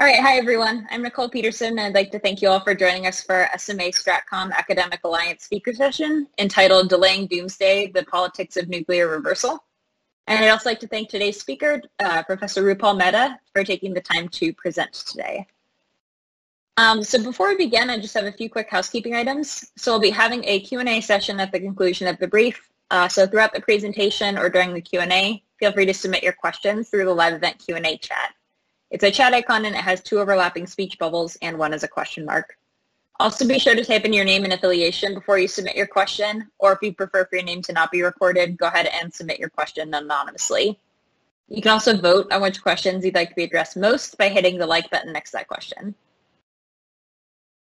All right, hi everyone. I'm Nicole Peterson, and I'd like to thank you all for joining us for SMA Stratcom Academic Alliance speaker session entitled Delaying Doomsday, the Politics of Nuclear Reversal. And I'd also like to thank today's speaker, uh, Professor Rupal Mehta, for taking the time to present today. Um, so before we begin, I just have a few quick housekeeping items. So we'll be having a Q&A session at the conclusion of the brief. Uh, so throughout the presentation or during the Q&A, feel free to submit your questions through the live event Q&A chat. It's a chat icon and it has two overlapping speech bubbles and one is a question mark. Also be sure to type in your name and affiliation before you submit your question, or if you prefer for your name to not be recorded, go ahead and submit your question anonymously. You can also vote on which questions you'd like to be addressed most by hitting the like button next to that question.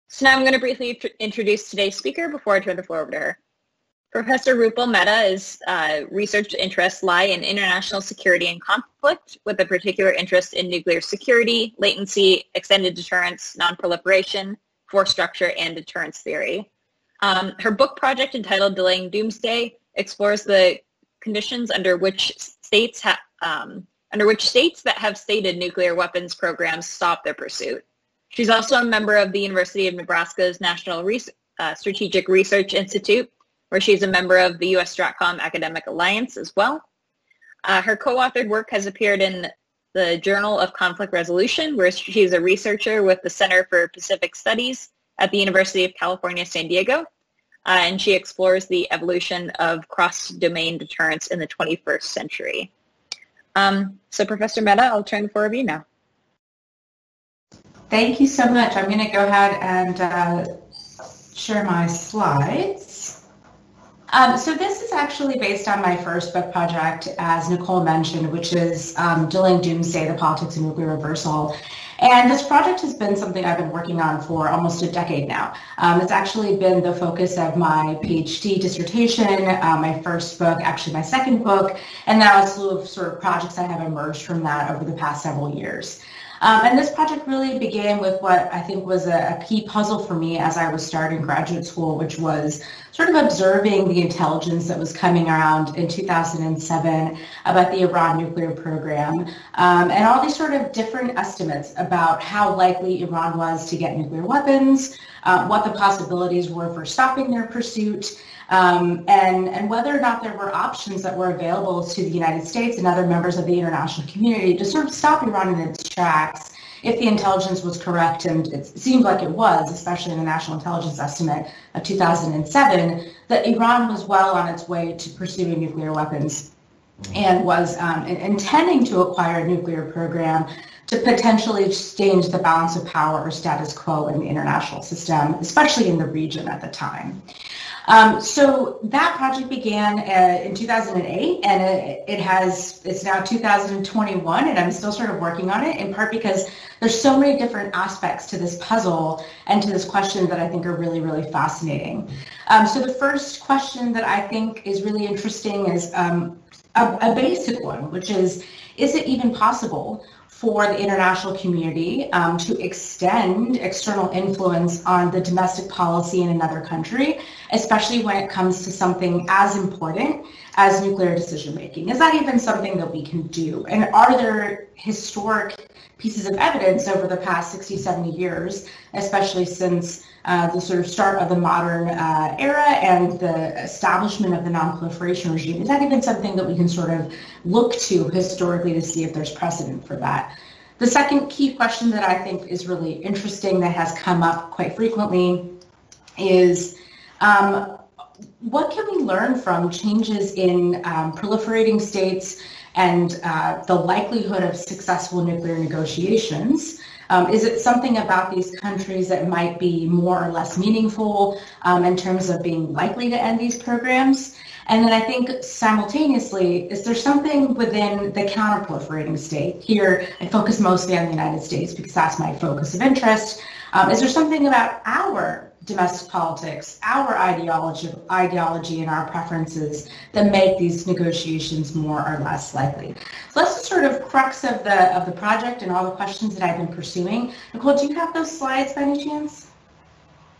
So now I'm going to briefly introduce today's speaker before I turn the floor over to her. Professor Rupal Mehta is uh, research interests lie in international security and conflict with a particular interest in nuclear security, latency, extended deterrence, nonproliferation, force structure, and deterrence theory. Um, her book project entitled Delaying Doomsday explores the conditions under which states ha- um, under which states that have stated nuclear weapons programs stop their pursuit. She's also a member of the University of Nebraska's National Re- uh, Strategic Research Institute where she's a member of the U.S. Stratcom Academic Alliance as well. Uh, her co-authored work has appeared in the Journal of Conflict Resolution, where she's a researcher with the Center for Pacific Studies at the University of California, San Diego. Uh, and she explores the evolution of cross-domain deterrence in the 21st century. Um, so Professor Mehta, I'll turn the floor over you now. Thank you so much. I'm going to go ahead and uh, share my slides. Um, so this is actually based on my first book project, as Nicole mentioned, which is um, Doomsday, The Politics of Nuclear Reversal. And this project has been something I've been working on for almost a decade now. Um, it's actually been the focus of my PhD dissertation, uh, my first book, actually my second book, and now a slew of sort of projects that have emerged from that over the past several years. Um, and this project really began with what I think was a, a, key puzzle for me as I was starting graduate school, which was sort of observing the intelligence that was coming around in 2007 about the Iran nuclear program um, and all these sort of different estimates about how likely Iran was to get nuclear weapons, uh, what the possibilities were for stopping their pursuit, um, and, and whether or not there were options that were available to the United States and other members of the international community to sort of stop Iran in its tracks if the intelligence was correct, and it seemed like it was, especially in the National Intelligence Estimate of 2007, that Iran was well on its way to pursuing nuclear weapons and was um, intending to acquire a nuclear program to potentially change the balance of power or status quo in the international system, especially in the region at the time. Um, so that project began uh, in 2008 and it, it, has, it's now 2021 and I'm still sort of working on it in part because there's so many different aspects to this puzzle and to this question that I think are really, really fascinating. Um, so the first question that I think is really interesting is um, a, a basic one, which is, is it even possible for the international community um, to extend external influence on the domestic policy in another country, especially when it comes to something as important as nuclear decision making? Is that even something that we can do? And are there historic pieces of evidence over the past 60, 70 years, especially since uh, the sort of start of the modern uh, era and the establishment of the non-proliferation regime. Is that even something that we can sort of look to historically to see if there's precedent for that? The second key question that I think is really interesting that has come up quite frequently is um, what can we learn from changes in um, proliferating states and uh, the likelihood of successful nuclear negotiations? Um, is it something about these countries that might be more or less meaningful um, in terms of being likely to end these programs? And then I think simultaneously, is there something within the counterproliferating state? Here, I focus mostly on the United States because that's my focus of interest. Um, is there something about our domestic politics, our ideology, ideology and our preferences that make these negotiations more or less likely. So that's the sort of crux of the of the project and all the questions that I've been pursuing. Nicole, do you have those slides by any chance?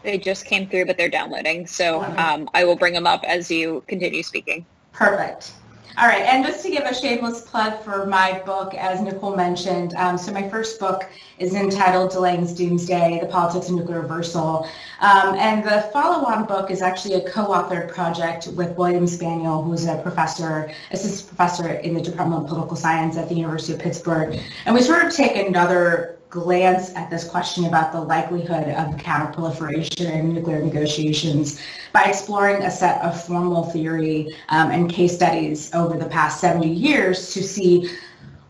They just came through, but they're downloading. So um, I will bring them up as you continue speaking. Perfect. All right, and just to give a shameless plug for my book, as Nicole mentioned, um, so my first book is entitled Delaying Doomsday, The Politics of Nuclear Reversal. Um, and the follow-on book is actually a co-authored project with William Spaniel, who's a professor, assistant professor in the Department of Political Science at the University of Pittsburgh. And we sort of take another glance at this question about the likelihood of counterproliferation in nuclear negotiations by exploring a set of formal theory um, and case studies over the past 70 years to see,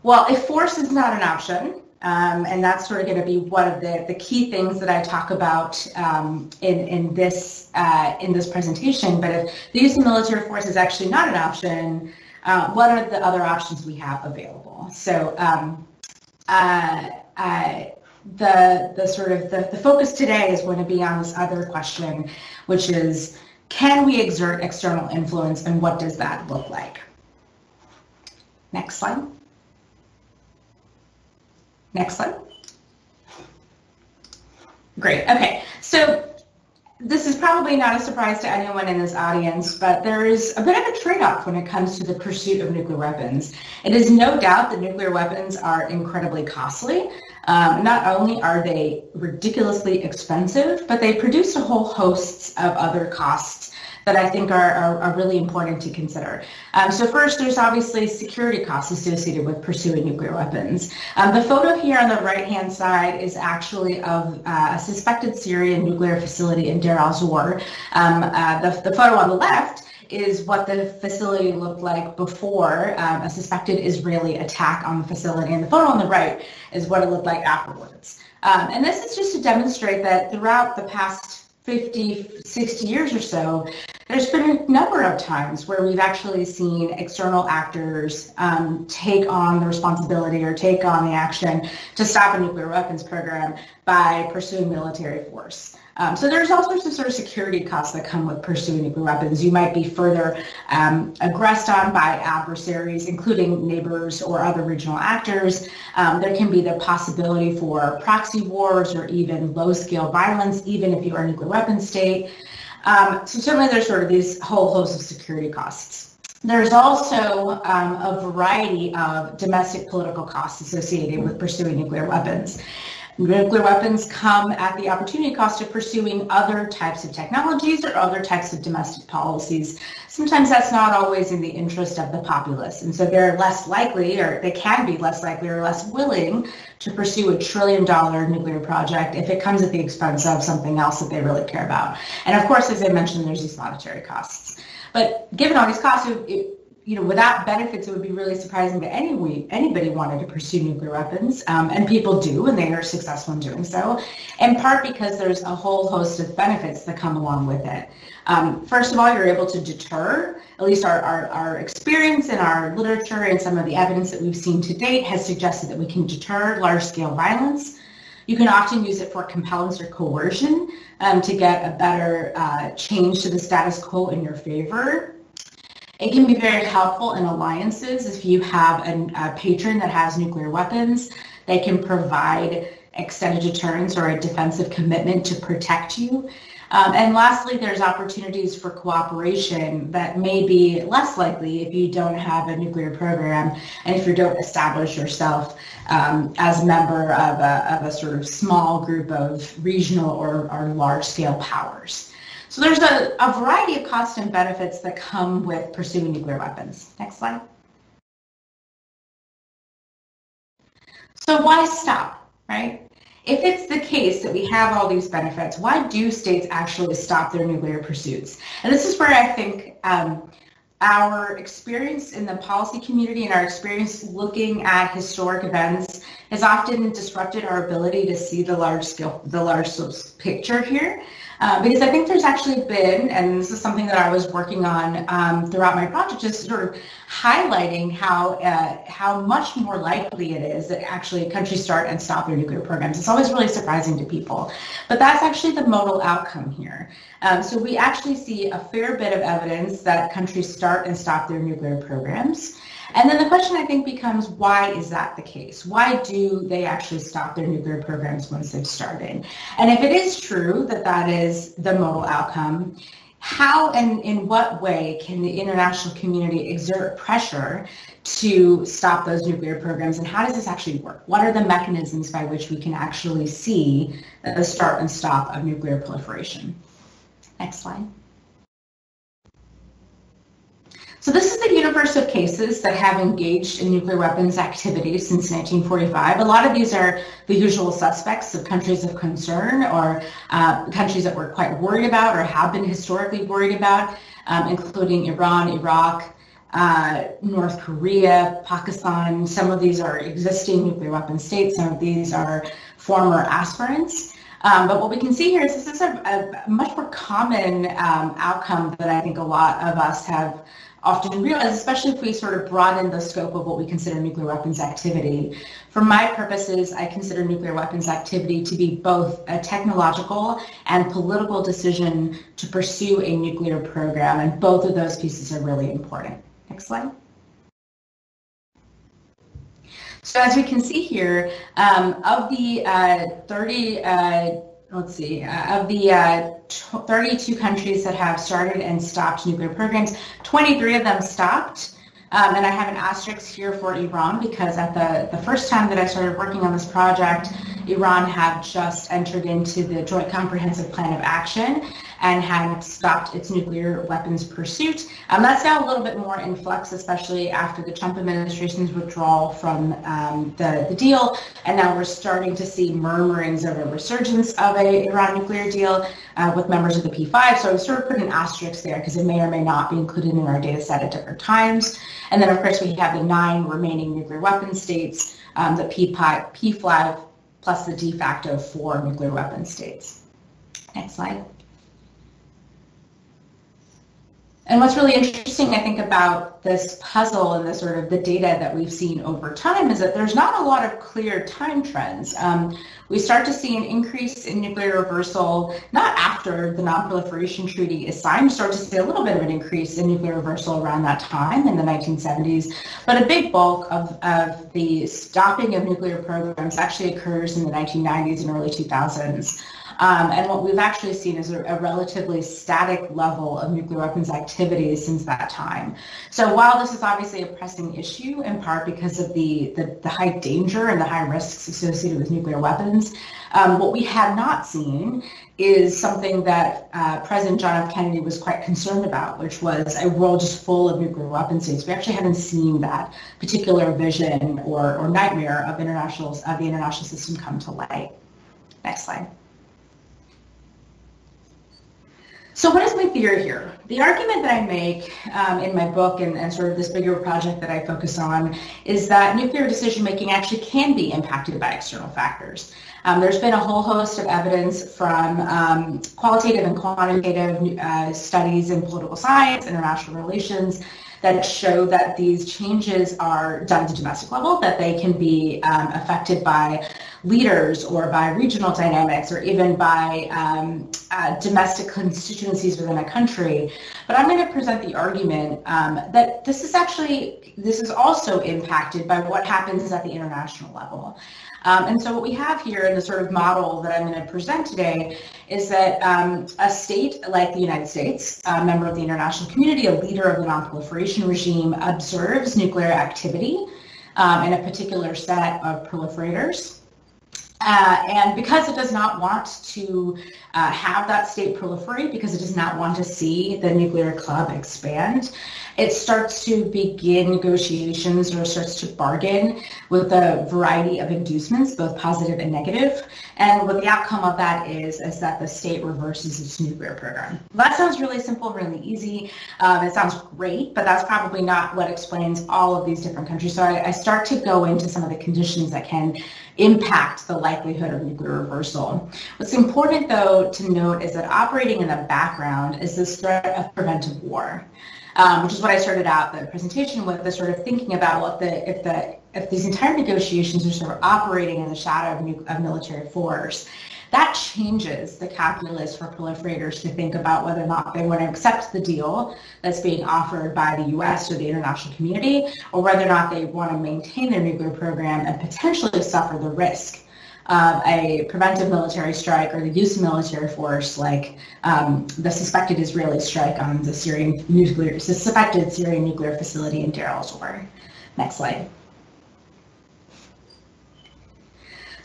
well, if force is not an option, um, and that's sort of going to be one of the, the key things that I talk about um, in, in, this, uh, in this presentation. But if the use of military force is actually not an option, uh, what are the other options we have available? So um, uh, uh, the the sort of the, the focus today is going to be on this other question, which is can we exert external influence and what does that look like? Next slide. Next slide. Great. Okay. So this is probably not a surprise to anyone in this audience, but there is a bit of a trade-off when it comes to the pursuit of nuclear weapons. It is no doubt that nuclear weapons are incredibly costly. Um, not only are they ridiculously expensive, but they produce a whole host of other costs that I think are, are, are really important to consider. Um, so first, there's obviously security costs associated with pursuing nuclear weapons. Um, the photo here on the right-hand side is actually of uh, a suspected Syrian nuclear facility in Deir al-Zor. Um, uh, the, the photo on the left is what the facility looked like before um, a suspected Israeli attack on the facility. And the photo on the right is what it looked like afterwards. Um, and this is just to demonstrate that throughout the past 50, 60 years or so, there's been a number of times where we've actually seen external actors um, take on the responsibility or take on the action to stop a nuclear weapons program by pursuing military force. Um, so there's all sorts of sort of security costs that come with pursuing nuclear weapons. You might be further um, aggressed on by adversaries, including neighbors or other regional actors. Um, there can be the possibility for proxy wars or even low-scale violence, even if you are a nuclear weapons state. Um, so certainly there's sort of these whole host of security costs. There's also um, a variety of domestic political costs associated with pursuing nuclear weapons. Nuclear weapons come at the opportunity cost of pursuing other types of technologies or other types of domestic policies. Sometimes that's not always in the interest of the populace. And so they're less likely, or they can be less likely or less willing to pursue a trillion dollar nuclear project if it comes at the expense of something else that they really care about. And of course, as I mentioned, there's these monetary costs. But given all these costs, it, you know, without benefits, it would be really surprising that any, anybody wanted to pursue nuclear weapons. Um, and people do, and they are successful in doing so, in part because there's a whole host of benefits that come along with it. Um, first of all, you're able to deter, at least our, our, our experience and our literature and some of the evidence that we've seen to date has suggested that we can deter large-scale violence. You can often use it for compellence or coercion um, to get a better uh, change to the status quo in your favor. It can be very helpful in alliances if you have an, a patron that has nuclear weapons. They can provide extended deterrence or a defensive commitment to protect you. Um, and lastly, there's opportunities for cooperation that may be less likely if you don't have a nuclear program and if you don't establish yourself um, as a member of a, of a sort of small group of regional or, or large-scale powers. So there's a, a variety of costs and benefits that come with pursuing nuclear weapons. Next slide. So why stop, right? If it's the case that we have all these benefits, why do states actually stop their nuclear pursuits? And this is where I think um, our experience in the policy community and our experience looking at historic events has often disrupted our ability to see the large scale, the large picture here. Uh, because I think there's actually been, and this is something that I was working on um, throughout my project, just sort of highlighting how uh, how much more likely it is that actually countries start and stop their nuclear programs. It's always really surprising to people, but that's actually the modal outcome here. Um, so we actually see a fair bit of evidence that countries start and stop their nuclear programs. And then the question I think becomes, why is that the case? Why do they actually stop their nuclear programs once they've started? And if it is true that that is the modal outcome, how and in what way can the international community exert pressure to stop those nuclear programs and how does this actually work? What are the mechanisms by which we can actually see the start and stop of nuclear proliferation? Next slide. So this is the universe of cases that have engaged in nuclear weapons activity since 1945. A lot of these are the usual suspects of countries of concern or uh, countries that we're quite worried about or have been historically worried about, um, including Iran, Iraq, uh, North Korea, Pakistan. Some of these are existing nuclear weapon states. Some of these are former aspirants. Um, but what we can see here is this is a, a much more common um, outcome that I think a lot of us have often realize, especially if we sort of broaden the scope of what we consider nuclear weapons activity. For my purposes, I consider nuclear weapons activity to be both a technological and political decision to pursue a nuclear program, and both of those pieces are really important. Next slide. So as we can see here, um, of the uh, 30 uh, let's see, uh, of the uh, 32 countries that have started and stopped nuclear programs, 23 of them stopped. Um, and I have an asterisk here for Iran because at the, the first time that I started working on this project, Iran had just entered into the Joint Comprehensive Plan of Action and had stopped its nuclear weapons pursuit. Um, that's now a little bit more in flux, especially after the Trump administration's withdrawal from um, the, the deal. And now we're starting to see murmurings of a resurgence of a Iran nuclear deal uh, with members of the P5. So I've sort of put an asterisk there because it may or may not be included in our data set at different times. And then, of course, we have the nine remaining nuclear weapon states, um, the P5, P5 plus the de facto four nuclear weapon states. Next slide. And what's really interesting, I think, about this puzzle and the sort of the data that we've seen over time is that there's not a lot of clear time trends. Um, we start to see an increase in nuclear reversal, not after the Non-Proliferation Treaty is signed, we start to see a little bit of an increase in nuclear reversal around that time in the 1970s, but a big bulk of, of the stopping of nuclear programs actually occurs in the 1990s and early 2000s. Um, and what we've actually seen is a, a, relatively static level of nuclear weapons activity since that time. So while this is obviously a pressing issue, in part because of the, the, the high danger and the high risks associated with nuclear weapons, um, what we have not seen is something that uh, President John F. Kennedy was quite concerned about, which was a world just full of nuclear weapons. We actually haven't seen that particular vision or, or nightmare of international of the international system come to light. Next slide. So what is my theory here? The argument that I make um, in my book and, and, sort of this bigger project that I focus on is that nuclear decision making actually can be impacted by external factors. Um, there's been a whole host of evidence from um, qualitative and quantitative uh, studies in political science, international relations, that show that these changes are done at the domestic level, that they can be um, affected by leaders or by regional dynamics or even by um, uh, domestic constituencies within a country. But I'm going to present the argument um, that this is actually, this is also impacted by what happens at the international level. Um, and so what we have here in the sort of model that I'm going to present today is that um, a state like the United States, a member of the international community, a leader of the nonproliferation regime, observes nuclear activity um, in a particular set of proliferators. Uh, and because it does not want to uh, have that state proliferate, because it does not want to see the nuclear club expand, it starts to begin negotiations or starts to bargain with a variety of inducements, both positive and negative. And what the outcome of that is, is that the state reverses its nuclear program. That sounds really simple, really easy. Um, it sounds great, but that's probably not what explains all of these different countries. So I, I start to go into some of the conditions that can impact the likelihood of nuclear reversal. What's important, though, to note is that operating in the background is this threat of preventive war um, which is what I started out the presentation with, the sort of thinking about what the if the if these entire negotiations are sort of operating in the shadow of, of military force, that changes the calculus for proliferators to think about whether or not they want to accept the deal that's being offered by the U.S. or the international community, or whether or not they want to maintain their nuclear program and potentially suffer the risk of a preventive military strike or the use of military force like um, the suspected Israeli strike on the Syrian nuclear, suspected Syrian nuclear facility in Deir el-Zor. Next slide.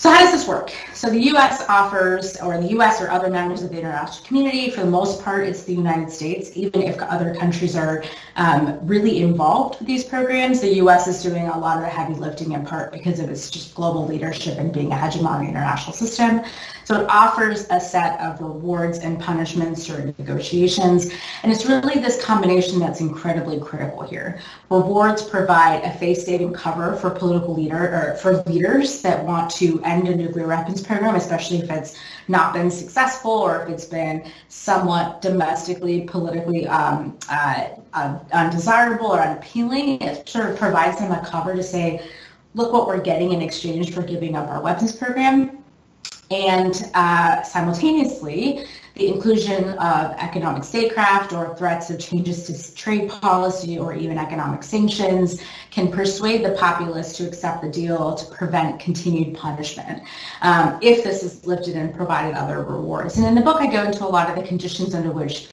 So how does this work? So the U.S. offers, or the U.S. or other members of the international community, for the most part, it's the United States. Even if other countries are um, really involved with these programs, the U.S. is doing a lot of the heavy lifting in part because of its just global leadership and being a hegemonic international system. So it offers a set of rewards and punishments during negotiations. And it's really this combination that's incredibly critical here. Rewards provide a face-saving cover for political leader or for leaders that want to end a nuclear weapons program, especially if it's not been successful or if it's been somewhat domestically, politically um, uh, uh, undesirable or unappealing. It sort of provides them a cover to say, look what we're getting in exchange for giving up our weapons program. And uh, simultaneously, the inclusion of economic statecraft or threats of changes to trade policy or even economic sanctions can persuade the populace to accept the deal to prevent continued punishment um, if this is lifted and provided other rewards. And in the book, I go into a lot of the conditions under which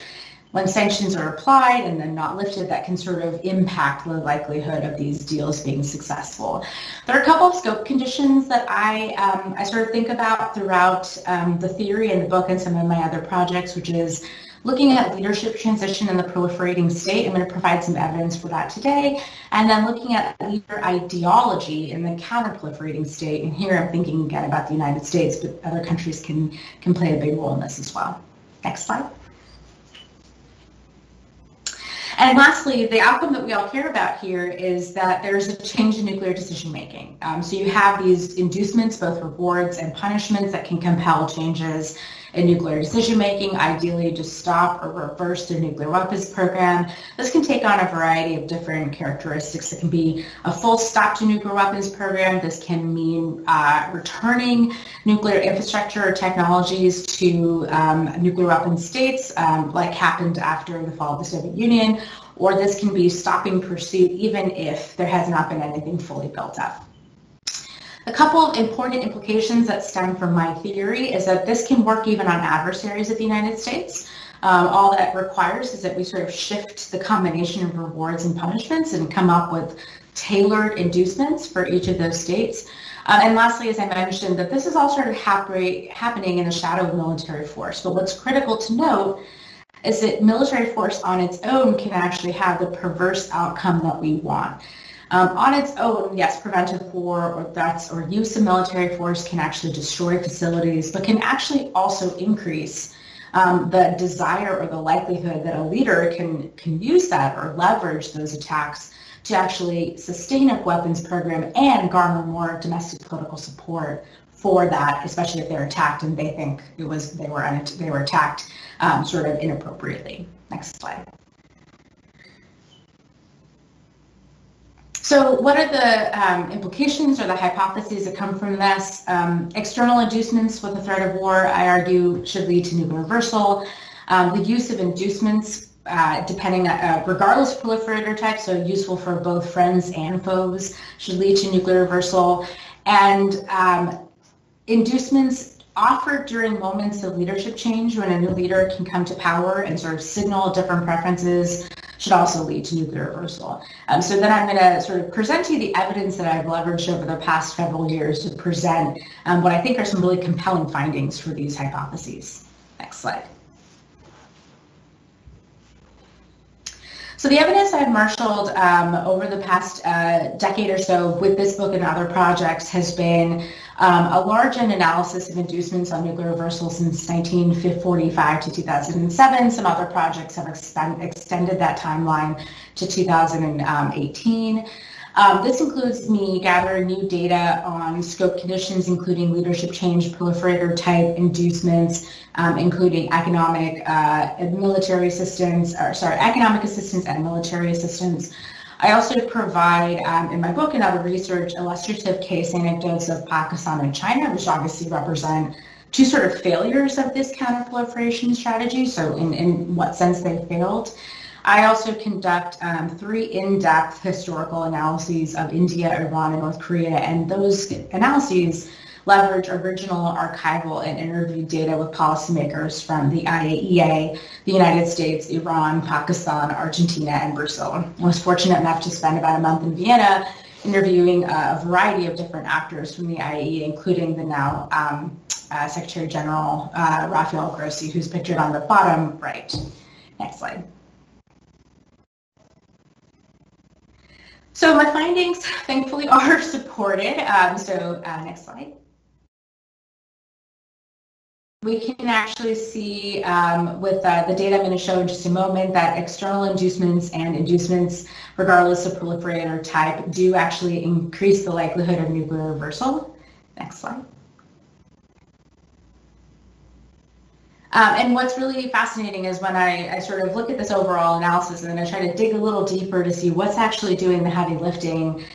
when sanctions are applied and then not lifted, that can sort of impact the likelihood of these deals being successful. There are a couple of scope conditions that I, um, I sort of think about throughout um, the theory in the book and some of my other projects, which is looking at leadership transition in the proliferating state. I'm going to provide some evidence for that today. And then looking at leader ideology in the counter-proliferating state. And here I'm thinking again about the United States, but other countries can, can play a big role in this as well. Next slide. And lastly, the outcome that we all care about here is that there's a change in nuclear decision making. Um, so you have these inducements, both rewards and punishments that can compel changes in nuclear decision making, ideally to stop or reverse their nuclear weapons program. This can take on a variety of different characteristics. It can be a full stop to nuclear weapons program. This can mean uh, returning nuclear infrastructure or technologies to um, nuclear weapons states, um, like happened after the fall of the Soviet Union, or this can be stopping pursuit even if there has not been anything fully built up. A couple of important implications that stem from my theory is that this can work even on adversaries of the United States. Um, all that requires is that we sort of shift the combination of rewards and punishments and come up with tailored inducements for each of those states. Uh, and lastly, as I mentioned, that this is all sort of happening in the shadow of military force. But what's critical to note is that military force on its own can actually have the perverse outcome that we want. Um, on its own, yes, preventive war or threats or use of military force can actually destroy facilities, but can actually also increase um, the desire or the likelihood that a leader can, can use that or leverage those attacks to actually sustain a weapons program and garner more domestic political support for that, especially if they're attacked and they think it was they were they were attacked um, sort of inappropriately. Next slide. So what are the um, implications or the hypotheses that come from this? Um, external inducements with the threat of war, I argue, should lead to nuclear reversal. Um, the use of inducements, uh, depending, uh, regardless of proliferator type, so useful for both friends and foes, should lead to nuclear reversal. And um, inducements offered during moments of leadership change when a new leader can come to power and sort of signal different preferences should also lead to nuclear reversal. Um, so then I'm going to sort of present to you the evidence that I've leveraged over the past several years to present um, what I think are some really compelling findings for these hypotheses. Next slide. So the evidence I've marshaled um, over the past uh, decade or so with this book and other projects has been um, a large analysis of inducements on nuclear reversal since 1945 to 2007. Some other projects have extended that timeline to 2018. Um, this includes me gathering new data on scope conditions, including leadership change, proliferator type inducements, um, including economic uh, and military assistance, or sorry, economic assistance and military assistance, I also provide um, in my book and other research illustrative case anecdotes of Pakistan and China, which obviously represent two sort of failures of this counterproliferation strategy. So in, in what sense they failed. I also conduct um, three in-depth historical analyses of India, Iran, and North Korea, and those analyses leverage original archival and interview data with policymakers from the IAEA, the United States, Iran, Pakistan, Argentina, and Brazil. I was fortunate enough to spend about a month in Vienna interviewing a variety of different actors from the IAEA, including the now um, uh, Secretary General uh, Rafael Grossi, who's pictured on the bottom right. Next slide. So my findings, thankfully, are supported. Um, so uh, next slide. We can actually see um, with uh, the data I'm going to show in just a moment that external inducements and inducements, regardless of proliferator type, do actually increase the likelihood of nuclear reversal. Next slide. Um, and what's really fascinating is when I, I, sort of look at this overall analysis and then I try to dig a little deeper to see what's actually doing the heavy lifting,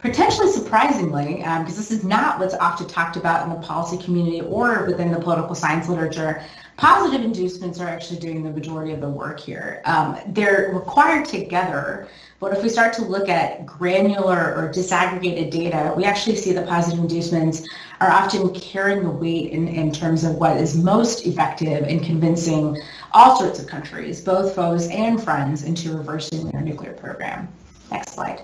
potentially surprisingly, because um, this is not what's often talked about in the policy community or within the political science literature. Positive inducements are actually doing the majority of the work here. Um, they're required together but if we start to look at granular or disaggregated data, we actually see that positive inducements are often carrying the weight in, in terms of what is most effective in convincing all sorts of countries, both foes and friends, into reversing their nuclear program. Next slide.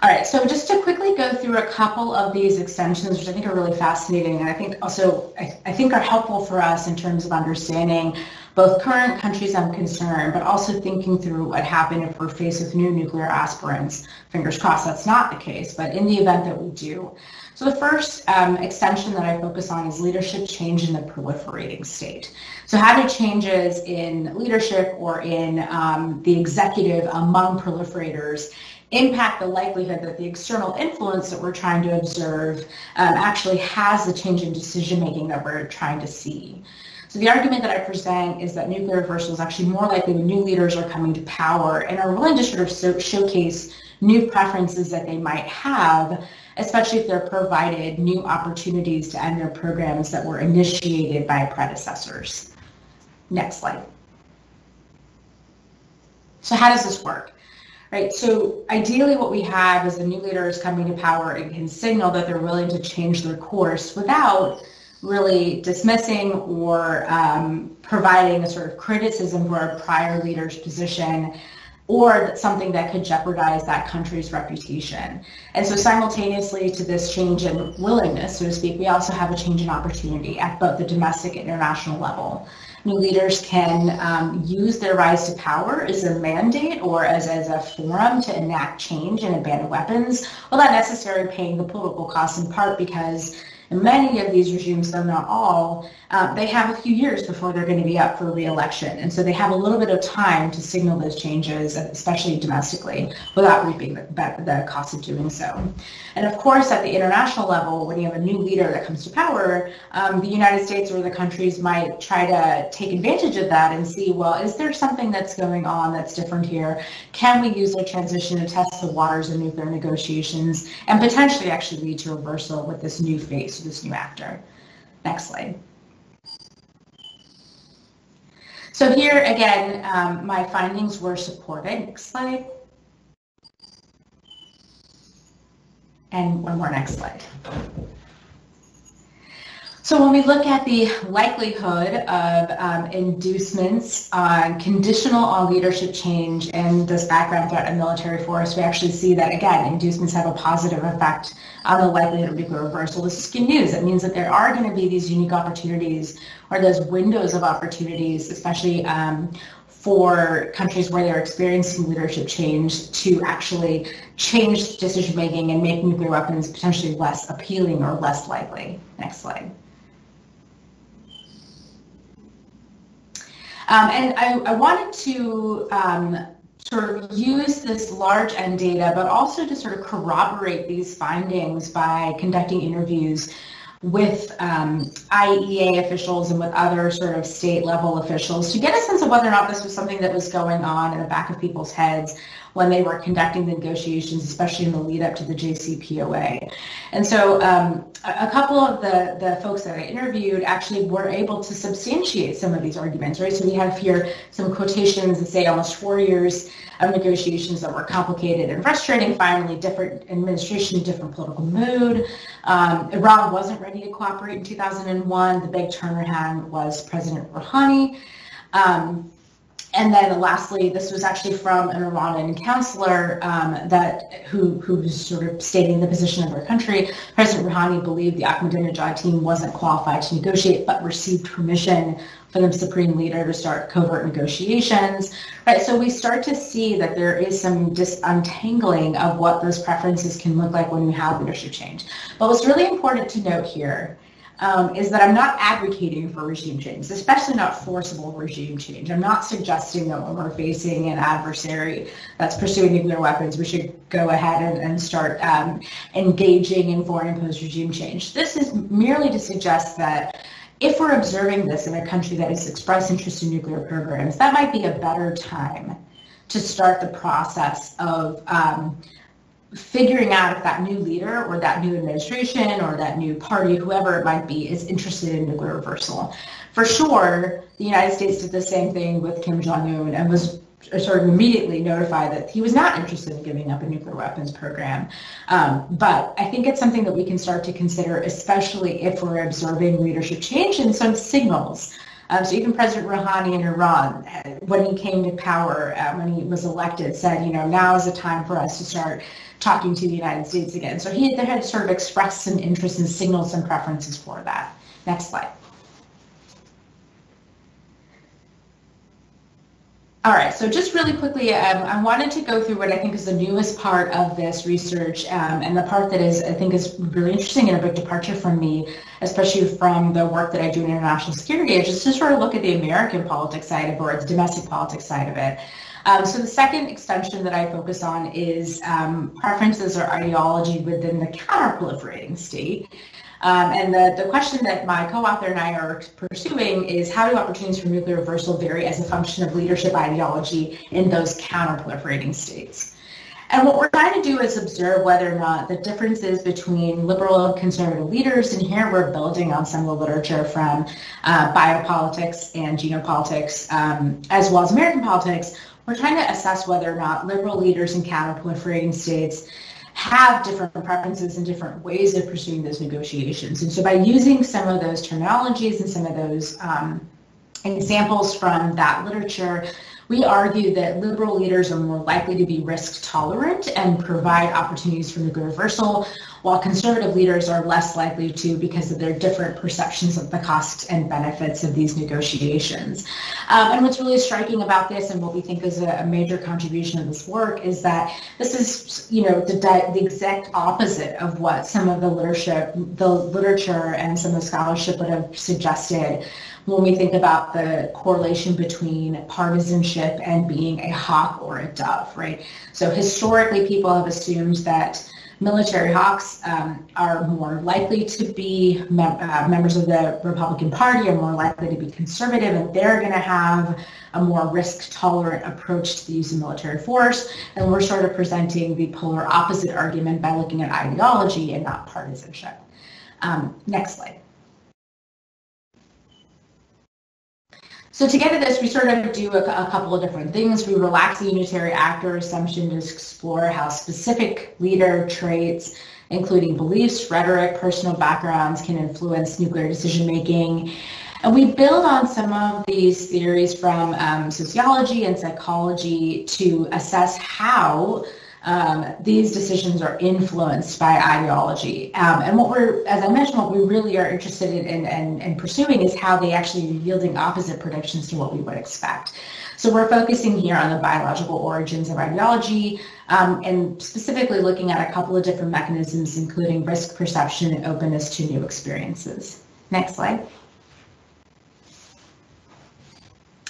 All right, so just to quickly go through a couple of these extensions, which I think are really fascinating, and I think also I, I think are helpful for us in terms of understanding both current countries of concern, but also thinking through what happened if we're faced with new nuclear aspirants. Fingers crossed that's not the case, but in the event that we do. So the first um, extension that I focus on is leadership change in the proliferating state. So how do changes in leadership or in um, the executive among proliferators impact the likelihood that the external influence that we're trying to observe um, actually has the change in decision making that we're trying to see. So the argument that I present is that nuclear reversal is actually more likely when new leaders are coming to power and are willing to sort of so showcase new preferences that they might have, especially if they're provided new opportunities to end their programs that were initiated by predecessors. Next slide. So how does this work? Right, so ideally what we have is a new leader is coming to power and can signal that they're willing to change their course without really dismissing or um, providing a sort of criticism for a prior leader's position or something that could jeopardize that country's reputation. And so simultaneously to this change in willingness, so to speak, we also have a change in opportunity at both the domestic and international level. New leaders can um, use their rise to power as a mandate or as, as a forum to enact change and abandon weapons well, without necessarily paying the political costs in part because and many of these regimes, though not all, uh, they have a few years before they're going to be up for re-election. And so they have a little bit of time to signal those changes, especially domestically, without reaping the, the cost of doing so. And of course, at the international level, when you have a new leader that comes to power, um, the United States or the countries might try to take advantage of that and see, well, is there something that's going on that's different here? Can we use their transition to test the waters of nuclear negotiations and potentially actually lead to reversal with this new face, this new actor? Next slide. So here again, um, my findings were supported. Next slide. And one more next slide. So when we look at the likelihood of um, inducements on conditional on leadership change and this background threat of military force, we actually see that, again, inducements have a positive effect on the likelihood of nuclear reversal. This is good news. It means that there are going to be these unique opportunities or those windows of opportunities, especially um, for countries where they're experiencing leadership change to actually change decision making and make nuclear weapons potentially less appealing or less likely. Next slide. Um, and I, I, wanted to um, sort of use this large N data, but also to sort of corroborate these findings by conducting interviews with um, IAEA officials and with other sort of state level officials to get a sense of whether or not this was something that was going on in the back of people's heads when they were conducting the negotiations, especially in the lead up to the JCPOA. And so um, a, couple of the, the folks that I interviewed actually were able to substantiate some of these arguments, right? So we have here some quotations that say almost four years of negotiations that were complicated and frustrating. Finally, different administration, different political mood. Um, Iran wasn't ready to cooperate in 2001. The big turnaround was President Rouhani. Um, and then lastly, this was actually from an Iranian counselor um, that who who was sort of stating the position of our country. President Rouhani believed the Ahmadinejad team wasn't qualified to negotiate, but received permission for the supreme leader to start covert negotiations. Right. So we start to see that there is some untangling of what those preferences can look like when we have leadership change. But what's really important to note here um, is that I'm not advocating for regime change, especially not forcible regime change. I'm not suggesting that when we're facing an adversary that's pursuing nuclear weapons, we should go ahead and, and start um, engaging in foreign imposed regime change. This is merely to suggest that if we're observing this in a country that has expressed interest in nuclear programs, that might be a better time to start the process of um, figuring out if that new leader or that new administration or that new party, whoever it might be, is interested in nuclear reversal. For sure, the United States did the same thing with Kim Jong-un and was sort of immediately notified that he was not interested in giving up a nuclear weapons program. Um, but I think it's something that we can start to consider, especially if we're observing leadership change and some signals um, so even President Rouhani in Iran, when he came to power, uh, when he was elected, said, you know, now is the time for us to start talking to the United States again. So he had sort of expressed some interest and signaled some preferences for that. Next slide. All right, so just really quickly, um, I wanted to go through what I think is the newest part of this research um, and the part that is, I think, is really interesting and a big departure from me, especially from the work that I do in international security, is just to sort of look at the American politics side of it or the domestic politics side of it. Um, so the second extension that I focus on is um, preferences or ideology within the counterproliferating state. Um, and the, the question that my co-author and I are pursuing is how do opportunities for nuclear reversal vary as a function of leadership ideology in those counterproliferating states? And what we're trying to do is observe whether or not the differences between liberal and conservative leaders, and here we're building on some of the literature from uh, biopolitics and genopolitics, um, as well as American politics, we're trying to assess whether or not liberal leaders in counter-proliferating states have different preferences and different ways of pursuing those negotiations. And so by using some of those terminologies and some of those um, examples from that literature, we argue that liberal leaders are more likely to be risk tolerant and provide opportunities for reversal, while conservative leaders are less likely to because of their different perceptions of the costs and benefits of these negotiations. Um, and what's really striking about this and what we think is a, a, major contribution of this work is that this is, you know, the, the exact opposite of what some of the literature, the literature and some of the scholarship would have suggested when we think about the correlation between partisanship and being a hawk or a dove, right? So historically, people have assumed that military hawks um, are more likely to be mem- uh, members of the Republican Party, are more likely to be conservative, and they're going to have a more risk-tolerant approach to the use of military force. And we're sort of presenting the polar opposite argument by looking at ideology and not partisanship. Um, next slide. So to get at this, we sort of do a, a, couple of different things. We relax the unitary actor assumption to explore how specific leader traits, including beliefs, rhetoric, personal backgrounds, can influence nuclear decision making. And we build on some of these theories from um, sociology and psychology to assess how um, these decisions are influenced by ideology. Um, and what we're, as I mentioned, what we really are interested in, in pursuing is how they actually are yielding opposite predictions to what we would expect. So we're focusing here on the biological origins of ideology um, and specifically looking at a couple of different mechanisms, including risk perception and openness to new experiences. Next slide.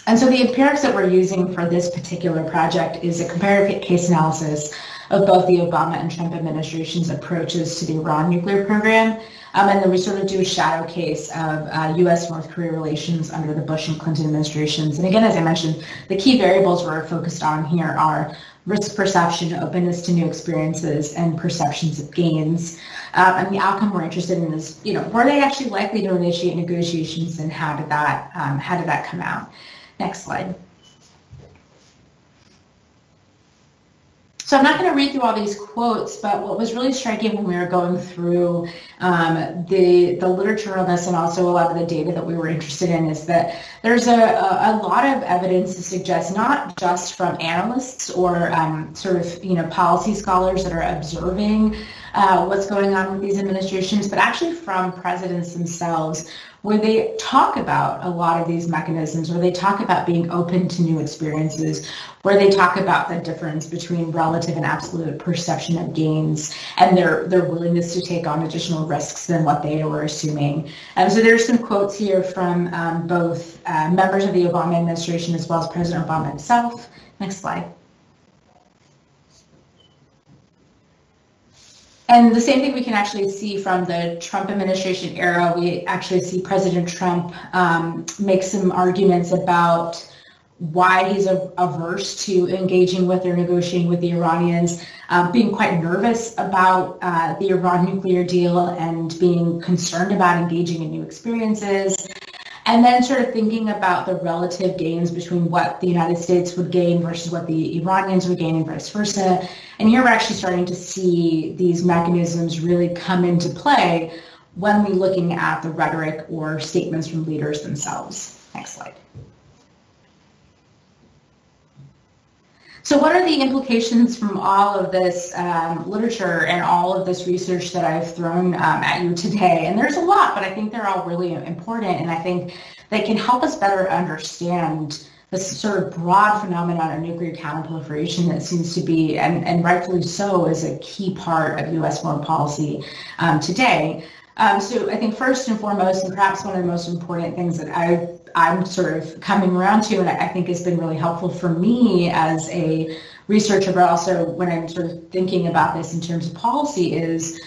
And so the empirics that we're using for this particular project is a comparative case analysis of both the Obama and Trump administration's approaches to the Iran nuclear program. Um, and then we sort of do a shadow case of uh, U.S.-North Korea relations under the Bush and Clinton administrations. And again, as I mentioned, the key variables we're focused on here are risk perception, openness to new experiences, and perceptions of gains. Um, and the outcome we're interested in is, you know, were they actually likely to initiate negotiations, and how did that um, how did that come out? Next slide. So I'm not going to read through all these quotes, but what was really striking when we were going through um, the the literature on this and also a lot of the data that we were interested in is that there's a, a, lot of evidence to suggest not just from analysts or um, sort of you know policy scholars that are observing uh, what's going on with these administrations, but actually from presidents themselves where they talk about a lot of these mechanisms, where they talk about being open to new experiences, where they talk about the difference between relative and absolute perception of gains and their, their willingness to take on additional risks than what they were assuming. And so there's some quotes here from um, both uh, members of the Obama administration as well as President Obama himself. Next slide. And the same thing we can actually see from the Trump administration era. We actually see President Trump um, make some arguments about why he's averse to engaging with or negotiating with the Iranians, um, being quite nervous about uh, the Iran nuclear deal and being concerned about engaging in new experiences. And then sort of thinking about the relative gains between what the United States would gain versus what the Iranians would gain and vice versa. And here we're actually starting to see these mechanisms really come into play when we're looking at the rhetoric or statements from leaders themselves. Next slide. So what are the implications from all of this um, literature and all of this research that I've thrown um, at you today? And there's a lot, but I think they're all really important. And I think they can help us better understand this sort of broad phenomenon of nuclear counterproliferation that seems to be, and, and rightfully so, is a key part of U.S. foreign policy um, today. Um, so I think first and foremost, and perhaps one of the most important things that I I'm sort of coming around to, and I think has been really helpful for me as a researcher, but also when I'm sort of thinking about this in terms of policy, is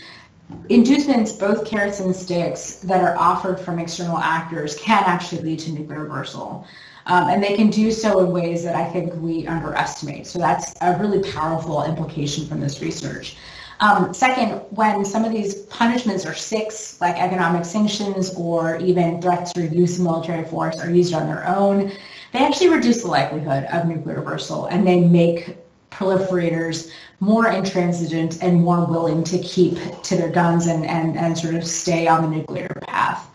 inducements, both carrots and sticks, that are offered from external actors can actually lead to nuclear reversal. Um, and they can do so in ways that I think we underestimate. So that's a really powerful implication from this research. Um, second, when some of these punishments or six, like economic sanctions or even threats or use of military force, are used on their own, they actually reduce the likelihood of nuclear reversal and they make proliferators more intransigent and more willing to keep to their guns and, and, and sort of stay on the nuclear path.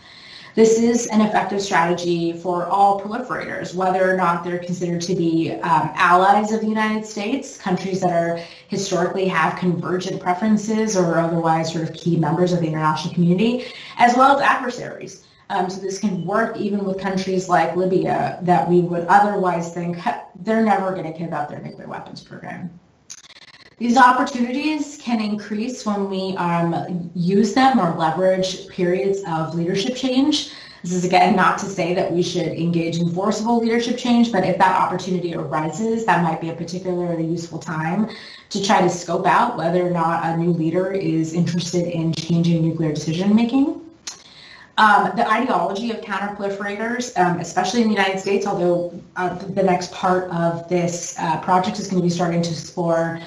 This is an effective strategy for all proliferators, whether or not they're considered to be um, allies of the United States, countries that are historically have convergent preferences or otherwise sort of key members of the international community, as well as adversaries. Um, so this can work even with countries like Libya that we would otherwise think they're never going to give up their nuclear weapons program. These opportunities can increase when we um, use them or leverage periods of leadership change. This is again not to say that we should engage in forcible leadership change, but if that opportunity arises, that might be a particularly useful time to try to scope out whether or not a new leader is interested in changing nuclear decision making. Um, the ideology of counterproliferators, um, especially in the United States, although uh, the next part of this uh, project is going to be starting to explore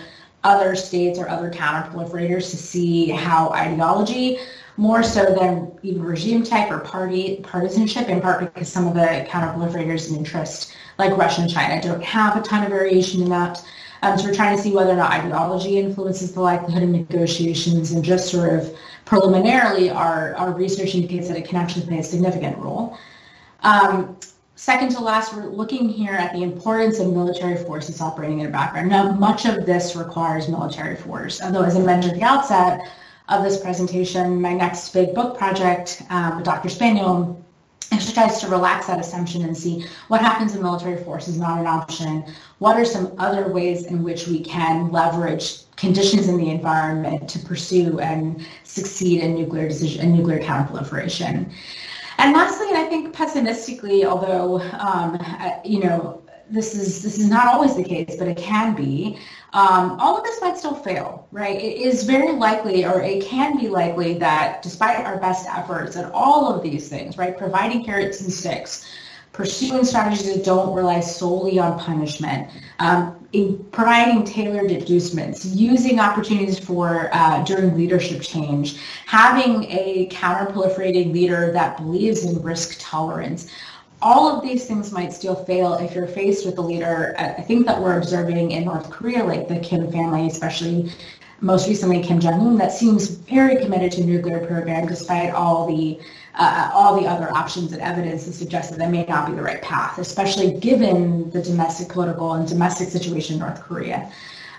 other states or other counterproliferators to see how ideology, more so than even regime type or party partisanship, in part because some of the counterproliferators in interest, like Russia and China, don't have a ton of variation in that. Um, so we're trying to see whether or not ideology influences the likelihood of negotiations and just sort of preliminarily our, our research indicates that it can actually play a significant role. Um, Second to last, we're looking here at the importance of military forces operating in a background. Now, much of this requires military force, although as I mentioned at the outset of this presentation, my next big book project um, with Dr. Spaniel actually tries to relax that assumption and see what happens in military force is not an option. What are some other ways in which we can leverage conditions in the environment to pursue and succeed in nuclear decision and nuclear counterproliferation? And lastly, and I think pessimistically, although um, you know this is this is not always the case, but it can be. Um, all of this might still fail, right? It is very likely, or it can be likely, that despite our best efforts at all of these things, right, providing carrots and sticks, pursuing strategies that don't rely solely on punishment, um, in providing tailored inducements, using opportunities for uh, during leadership change, having a counter-proliferating leader that believes in risk tolerance. all of these things might still fail if you're faced with a leader. I think that we're observing in North Korea, like the Kim family, especially most recently Kim Jong-un, that seems very committed to nuclear program despite all the uh, all the other options and evidence that suggests that that may not be the right path, especially given the domestic political and domestic situation in North Korea.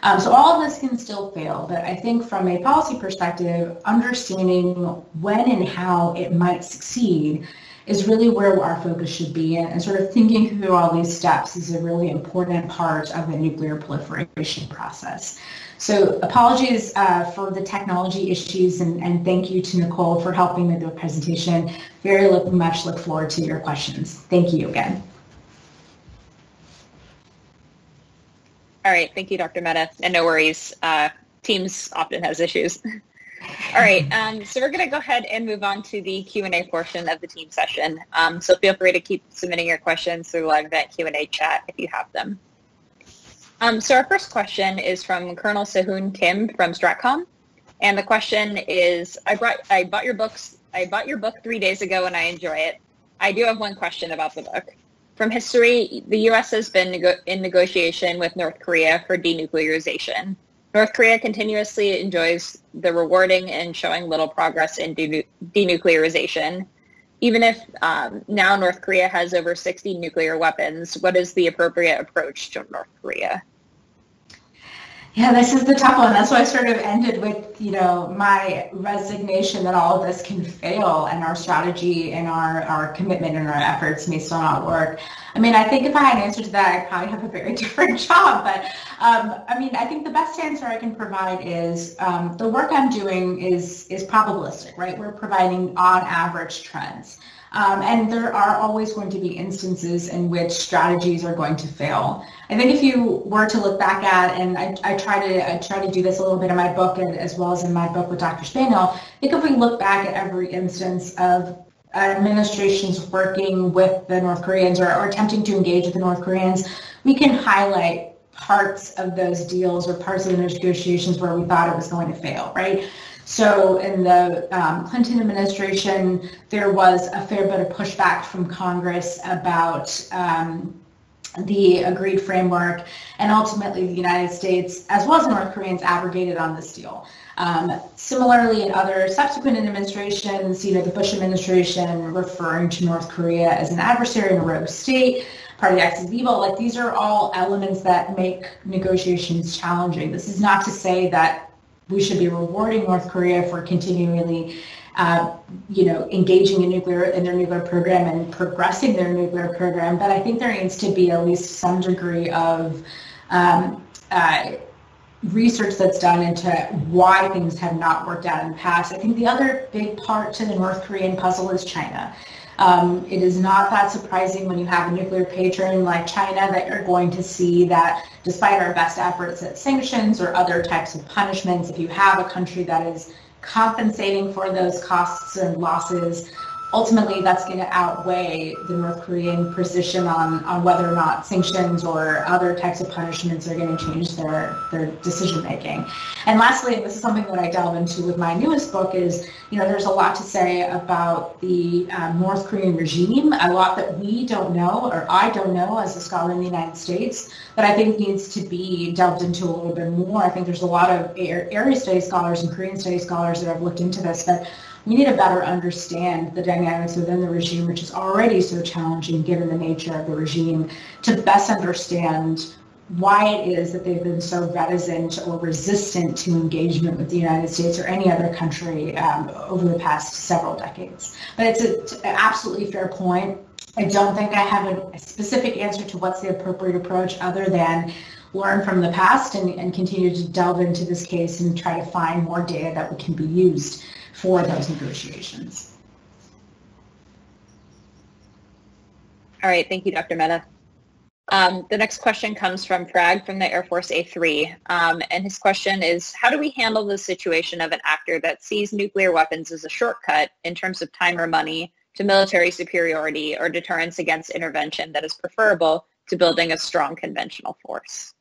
Um, so all of this can still fail, but I think from a policy perspective, understanding when and how it might succeed is really where our focus should be and, and, sort of thinking through all these steps is a really important part of the nuclear proliferation process. So apologies uh, for the technology issues and, and, thank you to Nicole for helping do the presentation. Very look, much look forward to your questions. Thank you again. All right. Thank you, Dr. Mehta. And no worries. Uh, Teams often has issues. All right. Um, so we're going to go ahead and move on to the Q&A portion of the team session. Um, so feel free to keep submitting your questions through live event Q&A chat if you have them. Um, so our first question is from Colonel Sehun Kim from Stratcom. And the question is, I, brought, I bought your books. I bought your book three days ago and I enjoy it. I do have one question about the book. From history, the U.S. has been in negotiation with North Korea for denuclearization. North Korea continuously enjoys the rewarding and showing little progress in denuclearization. Even if um, now North Korea has over 60 nuclear weapons, what is the appropriate approach to North Korea? Yeah, this is the tough one. That's why I sort of ended with, you know, my resignation that all of this can fail and our strategy and our, our commitment and our efforts may still not work. I mean, I think if I had an answer to that, I'd probably have a very different job. But um, I mean, I think the best answer I can provide is um, the work I'm doing is is probabilistic, right? We're providing on average trends. Um, and there are always going to be instances in which strategies are going to fail. I think if you were to look back at, and I, I try to I try to do this a little bit in my book and as well as in my book with Dr. Spaniel, I think if we look back at every instance of administrations working with the North Koreans or, or attempting to engage with the North Koreans, we can highlight parts of those deals or parts of the negotiations where we thought it was going to fail, right? So in the um, Clinton administration, there was a fair bit of pushback from Congress about um, the agreed framework, and ultimately the United States, as well as North Koreans, abrogated on this deal. Um, similarly, in other subsequent administrations, you know, the Bush administration referring to North Korea as an adversary and a rogue state, part of the axis of evil, like these are all elements that make negotiations challenging. This is not to say that we should be rewarding North Korea for continually, uh, you know, engaging in nuclear in their nuclear program and progressing their nuclear program. But I think there needs to be at least some degree of um, uh, research that's done into why things have not worked out in the past. I think the other big part to the North Korean puzzle is China. Um, it is not that surprising when you have a nuclear patron like China that you're going to see that despite our best efforts at sanctions or other types of punishments, if you have a country that is compensating for those costs and losses ultimately that's going to outweigh the North Korean position on, on whether or not sanctions or other types of punishments are going to change their, their decision making. And lastly, and this is something that I delve into with my newest book, is you know there's a lot to say about the um, North Korean regime, a lot that we don't know or I don't know as a scholar in the United States that I think needs to be delved into a little bit more. I think there's a lot of area study scholars and Korean study scholars that have looked into this that we need to better understand the dynamics within the regime, which is already so challenging given the nature of the regime, to best understand why it is that they've been so reticent or resistant to engagement with the United States or any other country um, over the past several decades. But it's an absolutely fair point. I don't think I have a, a specific answer to what's the appropriate approach other than learn from the past and, and continue to delve into this case and try to find more data that can be used for those negotiations. All right, thank you, Dr. Mehta. Um, the next question comes from Frag from the Air Force A3, um, and his question is, how do we handle the situation of an actor that sees nuclear weapons as a shortcut in terms of time or money to military superiority or deterrence against intervention that is preferable to building a strong conventional force?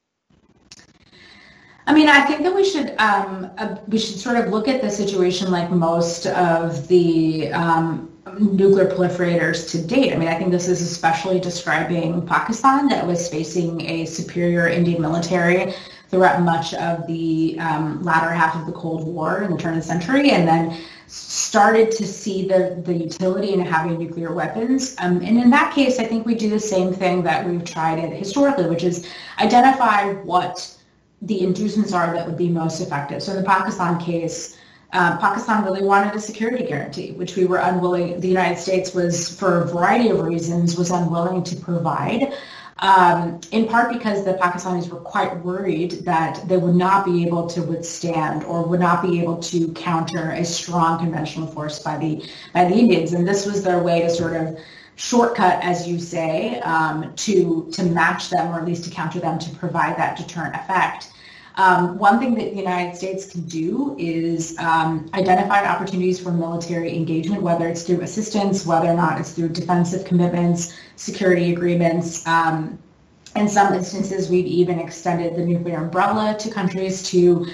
I mean, I think that we should um, uh, we should sort of look at the situation like most of the um, nuclear proliferators to date. I mean, I think this is especially describing Pakistan that was facing a superior Indian military throughout much of the um, latter half of the Cold War in the turn of the century, and then started to see the, the utility in having nuclear weapons. Um, and in that case, I think we do the same thing that we've tried it historically, which is identify what the inducements are that would be most effective. So in the Pakistan case, uh, Pakistan really wanted a security guarantee, which we were unwilling, the United States was, for a variety of reasons, was unwilling to provide um, in part because the Pakistanis were quite worried that they would not be able to withstand or would not be able to counter a strong conventional force by the by the Indians, and this was their way to sort of shortcut, as you say, um, to to match them or at least to counter them to provide that deterrent effect. Um, one thing that the United States can do is um, identify opportunities for military engagement, whether it's through assistance, whether or not it's through defensive commitments, security agreements. Um, in some instances, we've even extended the nuclear umbrella to countries to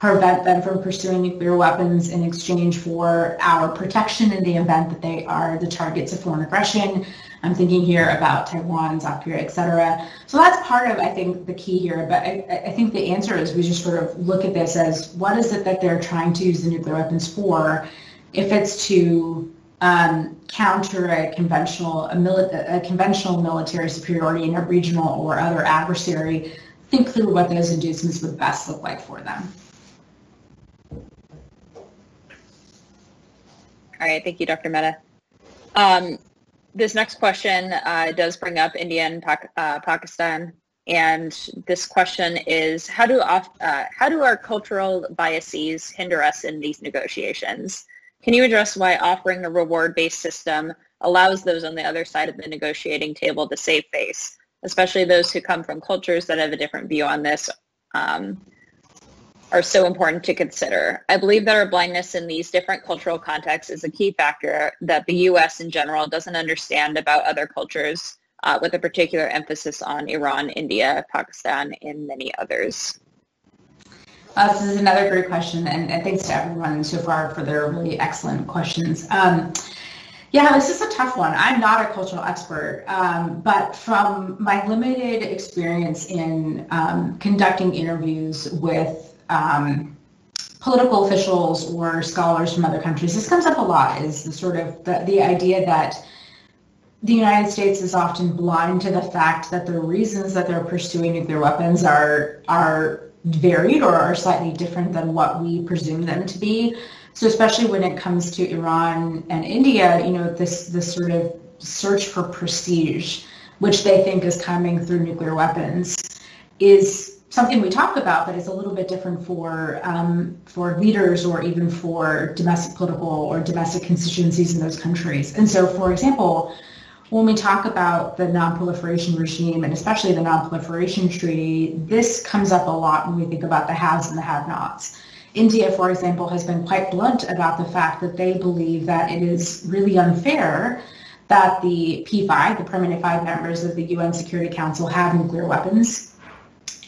prevent them from pursuing nuclear weapons in exchange for our protection in the event that they are the targets of foreign aggression. I'm thinking here about Taiwan, South Korea, et cetera. So that's part of, I think, the key here. But I, I think the answer is we just sort of look at this as what is it that they're trying to use the nuclear weapons for? If it's to um, counter a conventional a, mili- a conventional military superiority in a regional or other adversary, think through what those inducements would best look like for them. All right, thank you, Dr. Mehta. Um, this next question uh, does bring up India and uh, Pakistan, and this question is: How do off, uh, how do our cultural biases hinder us in these negotiations? Can you address why offering a reward-based system allows those on the other side of the negotiating table to save face, especially those who come from cultures that have a different view on this? Um, are so important to consider. I believe that our blindness in these different cultural contexts is a key factor that the U.S. in general doesn't understand about other cultures, uh, with a particular emphasis on Iran, India, Pakistan, and many others. Uh, this is another great question, and, and, thanks to everyone so far for their really excellent questions. Um, yeah, this is a tough one. I'm not a cultural expert, um, but from my limited experience in um, conducting interviews with um, political officials or scholars from other countries, this comes up a lot, is the sort of the, the idea that the United States is often blind to the fact that the reasons that they're pursuing nuclear weapons are are varied or are slightly different than what we presume them to be. So especially when it comes to Iran and India, you know, this this sort of search for prestige, which they think is coming through nuclear weapons, is something we talk about, but it's a little bit different for um, for leaders or even for domestic political or domestic constituencies in those countries. And so, for example, when we talk about the non-proliferation regime and especially the non-proliferation treaty, this comes up a lot when we think about the haves and the have-nots. India, for example, has been quite blunt about the fact that they believe that it is really unfair that the P5, the permanent five members of the UN Security Council, have nuclear weapons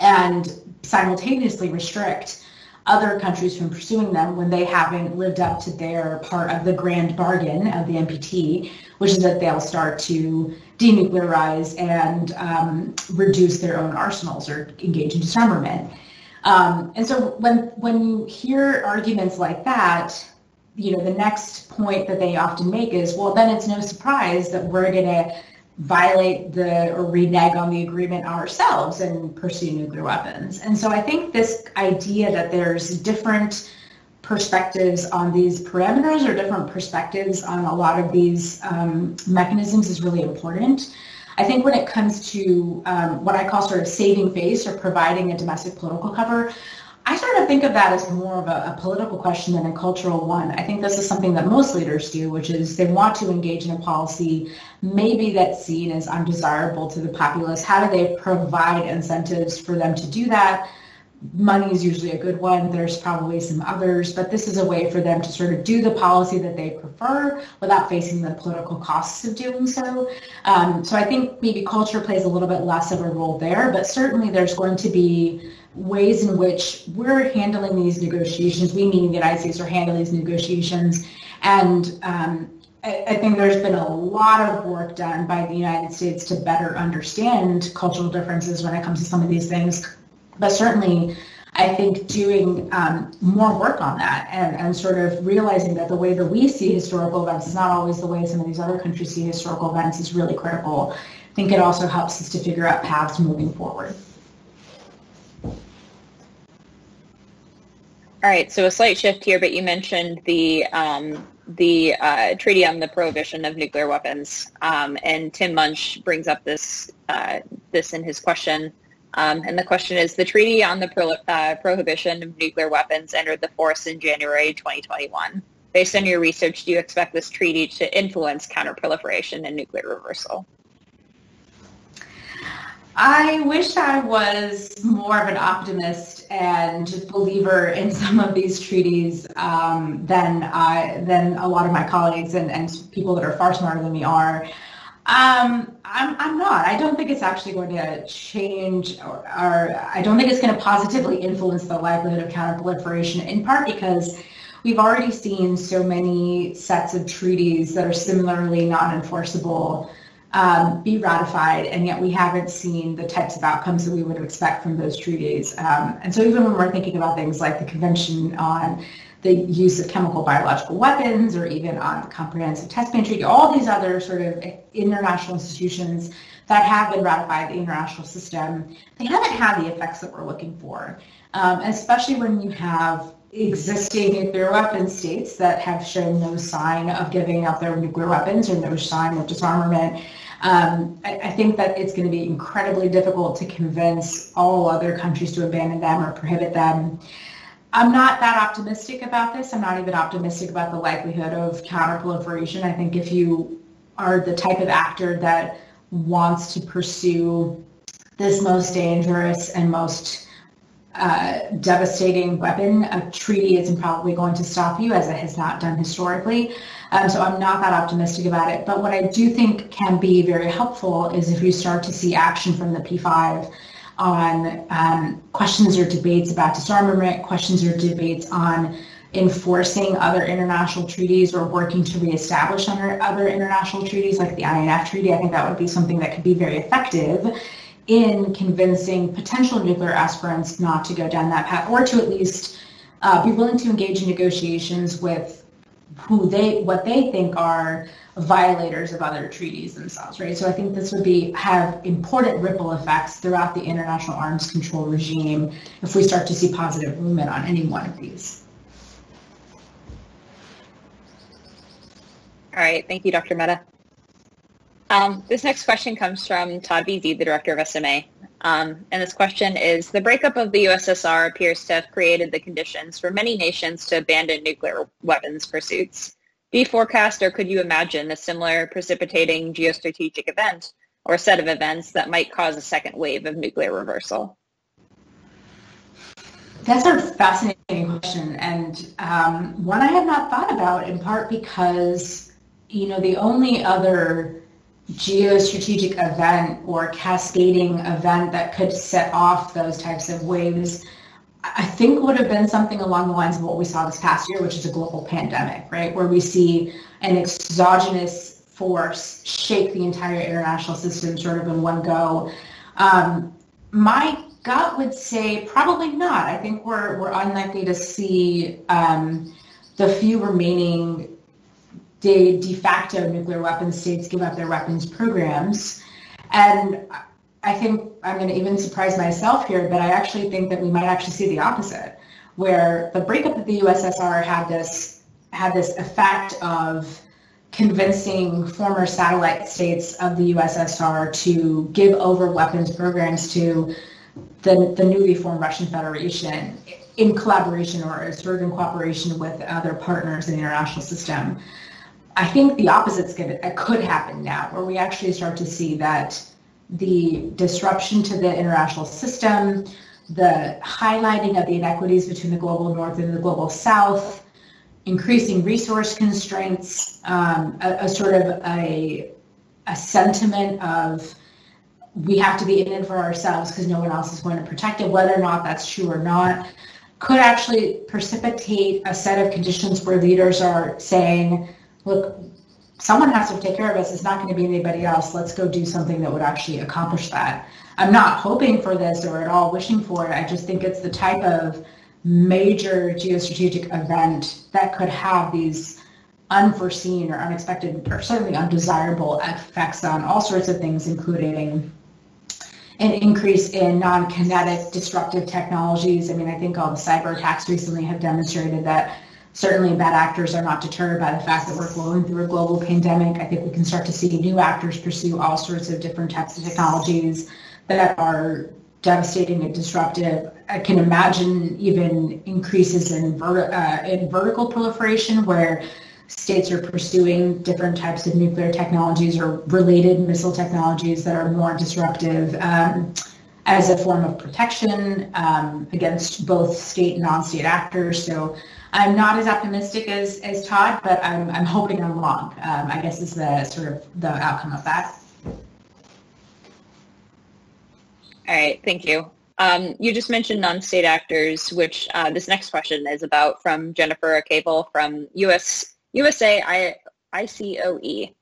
and simultaneously restrict other countries from pursuing them when they haven't lived up to their part of the grand bargain of the NPT, which is that they'll start to denuclearize and um, reduce their own arsenals or engage in disarmament. Um, and so when when you hear arguments like that, you know the next point that they often make is, well, then it's no surprise that we're going to violate the or renege on the agreement ourselves and pursue nuclear weapons. And so I think this idea that there's different perspectives on these parameters or different perspectives on a lot of these um, mechanisms is really important. I think when it comes to um, what I call sort of saving face or providing a domestic political cover, I sort of think of that as more of a, a, political question than a cultural one. I think this is something that most leaders do, which is they want to engage in a policy maybe that's seen as undesirable to the populace. How do they provide incentives for them to do that? money is usually a good one. There's probably some others, but this is a way for them to sort of do the policy that they prefer without facing the political costs of doing so. Um, so I think maybe culture plays a little bit less of a role there, but certainly there's going to be ways in which we're handling these negotiations. We, meaning the United States, are handling these negotiations. And um, I, I think there's been a lot of work done by the United States to better understand cultural differences when it comes to some of these things but certainly I think doing um, more work on that and, and sort of realizing that the way that we see historical events is not always the way some of these other countries see historical events is really critical. I think it also helps us to figure out paths moving forward. All right, so a slight shift here, but you mentioned the um, the uh, treaty on the prohibition of nuclear weapons, um, and Tim Munch brings up this uh, this in his question. Um, and the question is, the Treaty on the Pro- uh, Prohibition of Nuclear Weapons entered the force in January 2021. Based on your research, do you expect this treaty to influence counterproliferation and nuclear reversal? I wish I was more of an optimist and believer in some of these treaties um, than I, than a lot of my colleagues and, and people that are far smarter than me are. Um, I'm, I'm not. I don't think it's actually going to change or, or I don't think it's going to positively influence the likelihood of counterproliferation in part because we've already seen so many sets of treaties that are similarly non-enforceable um, be ratified, and yet we haven't seen the types of outcomes that we would expect from those treaties. Um, and so even when we're thinking about things like the Convention on the use of chemical biological weapons or even on the Comprehensive Test Ban Treaty, all these other sort of international institutions that have been ratified in the international system, they haven't had the effects that we're looking for, um, especially when you have existing nuclear weapon states that have shown no sign of giving up their nuclear weapons or no sign of disarmament. Um, I, I, think that it's going to be incredibly difficult to convince all other countries to abandon them or prohibit them. I'm not that optimistic about this. I'm not even optimistic about the likelihood of counterproliferation. I think if you are the type of actor that wants to pursue this most dangerous and most uh, devastating weapon, a treaty isn't probably going to stop you as it has not done historically. Um, so I'm not that optimistic about it. But what I do think can be very helpful is if you start to see action from the P5 on um, questions or debates about disarmament, questions or debates on enforcing other international treaties or working to reestablish under other international treaties like the INF Treaty. I think that would be something that could be very effective in convincing potential nuclear aspirants not to go down that path or to at least uh, be willing to engage in negotiations with who they what they think are violators of other treaties themselves, right? So I think this would be have important ripple effects throughout the international arms control regime if we start to see positive movement on any one of these. All right, thank you, Dr. Mehta. Um, this next question comes from Todd Veazie, the director of SMA. Um, and this question is, the breakup of the USSR appears to have created the conditions for many nations to abandon nuclear weapons pursuits be forecast or could you imagine a similar precipitating geostrategic event or set of events that might cause a second wave of nuclear reversal? That's a fascinating question and um, one I have not thought about in part because, you know, the only other geostrategic event or cascading event that could set off those types of waves I think would have been something along the lines of what we saw this past year, which is a global pandemic, right? Where we see an exogenous force shake the entire international system sort of in one go. Um, my gut would say probably not. I think we're, we're unlikely to see um, the few remaining de, de facto nuclear weapon states give up their weapons programs. And I think I'm going to even surprise myself here, but I actually think that we might actually see the opposite, where the breakup of the USSR had this had this effect of convincing former satellite states of the USSR to give over weapons programs to the, the newly formed Russian Federation in collaboration or sort of in cooperation with other partners in the international system. I think the opposite's going to could happen now, where we actually start to see that the disruption to the international system, the highlighting of the inequities between the global north and the global south, increasing resource constraints, um, a, a, sort of a, a sentiment of we have to be in it for ourselves because no one else is going to protect it, whether or not that's true or not, could actually precipitate a set of conditions where leaders are saying, look, someone has to take care of us. It's not going to be anybody else. Let's go do something that would actually accomplish that. I'm not hoping for this or at all wishing for it. I just think it's the type of major geostrategic event that could have these unforeseen or unexpected or certainly undesirable effects on all sorts of things, including an increase in non-kinetic disruptive technologies. I mean, I think all the cyber attacks recently have demonstrated that certainly bad actors are not deterred by the fact that we're going through a global pandemic. I think we can start to see new actors pursue all sorts of different types of technologies that are devastating and disruptive. I can imagine even increases in, uh, in vertical proliferation where states are pursuing different types of nuclear technologies or related missile technologies that are more disruptive um, as a form of protection um, against both state and non-state actors. So I'm not as optimistic as, as Todd, but I'm, I'm hoping I'm wrong, um, I guess is the sort of the outcome of that. All right, thank you. Um, you just mentioned non-state actors, which uh, this next question is about from Jennifer Cable from US USA I, ICOE.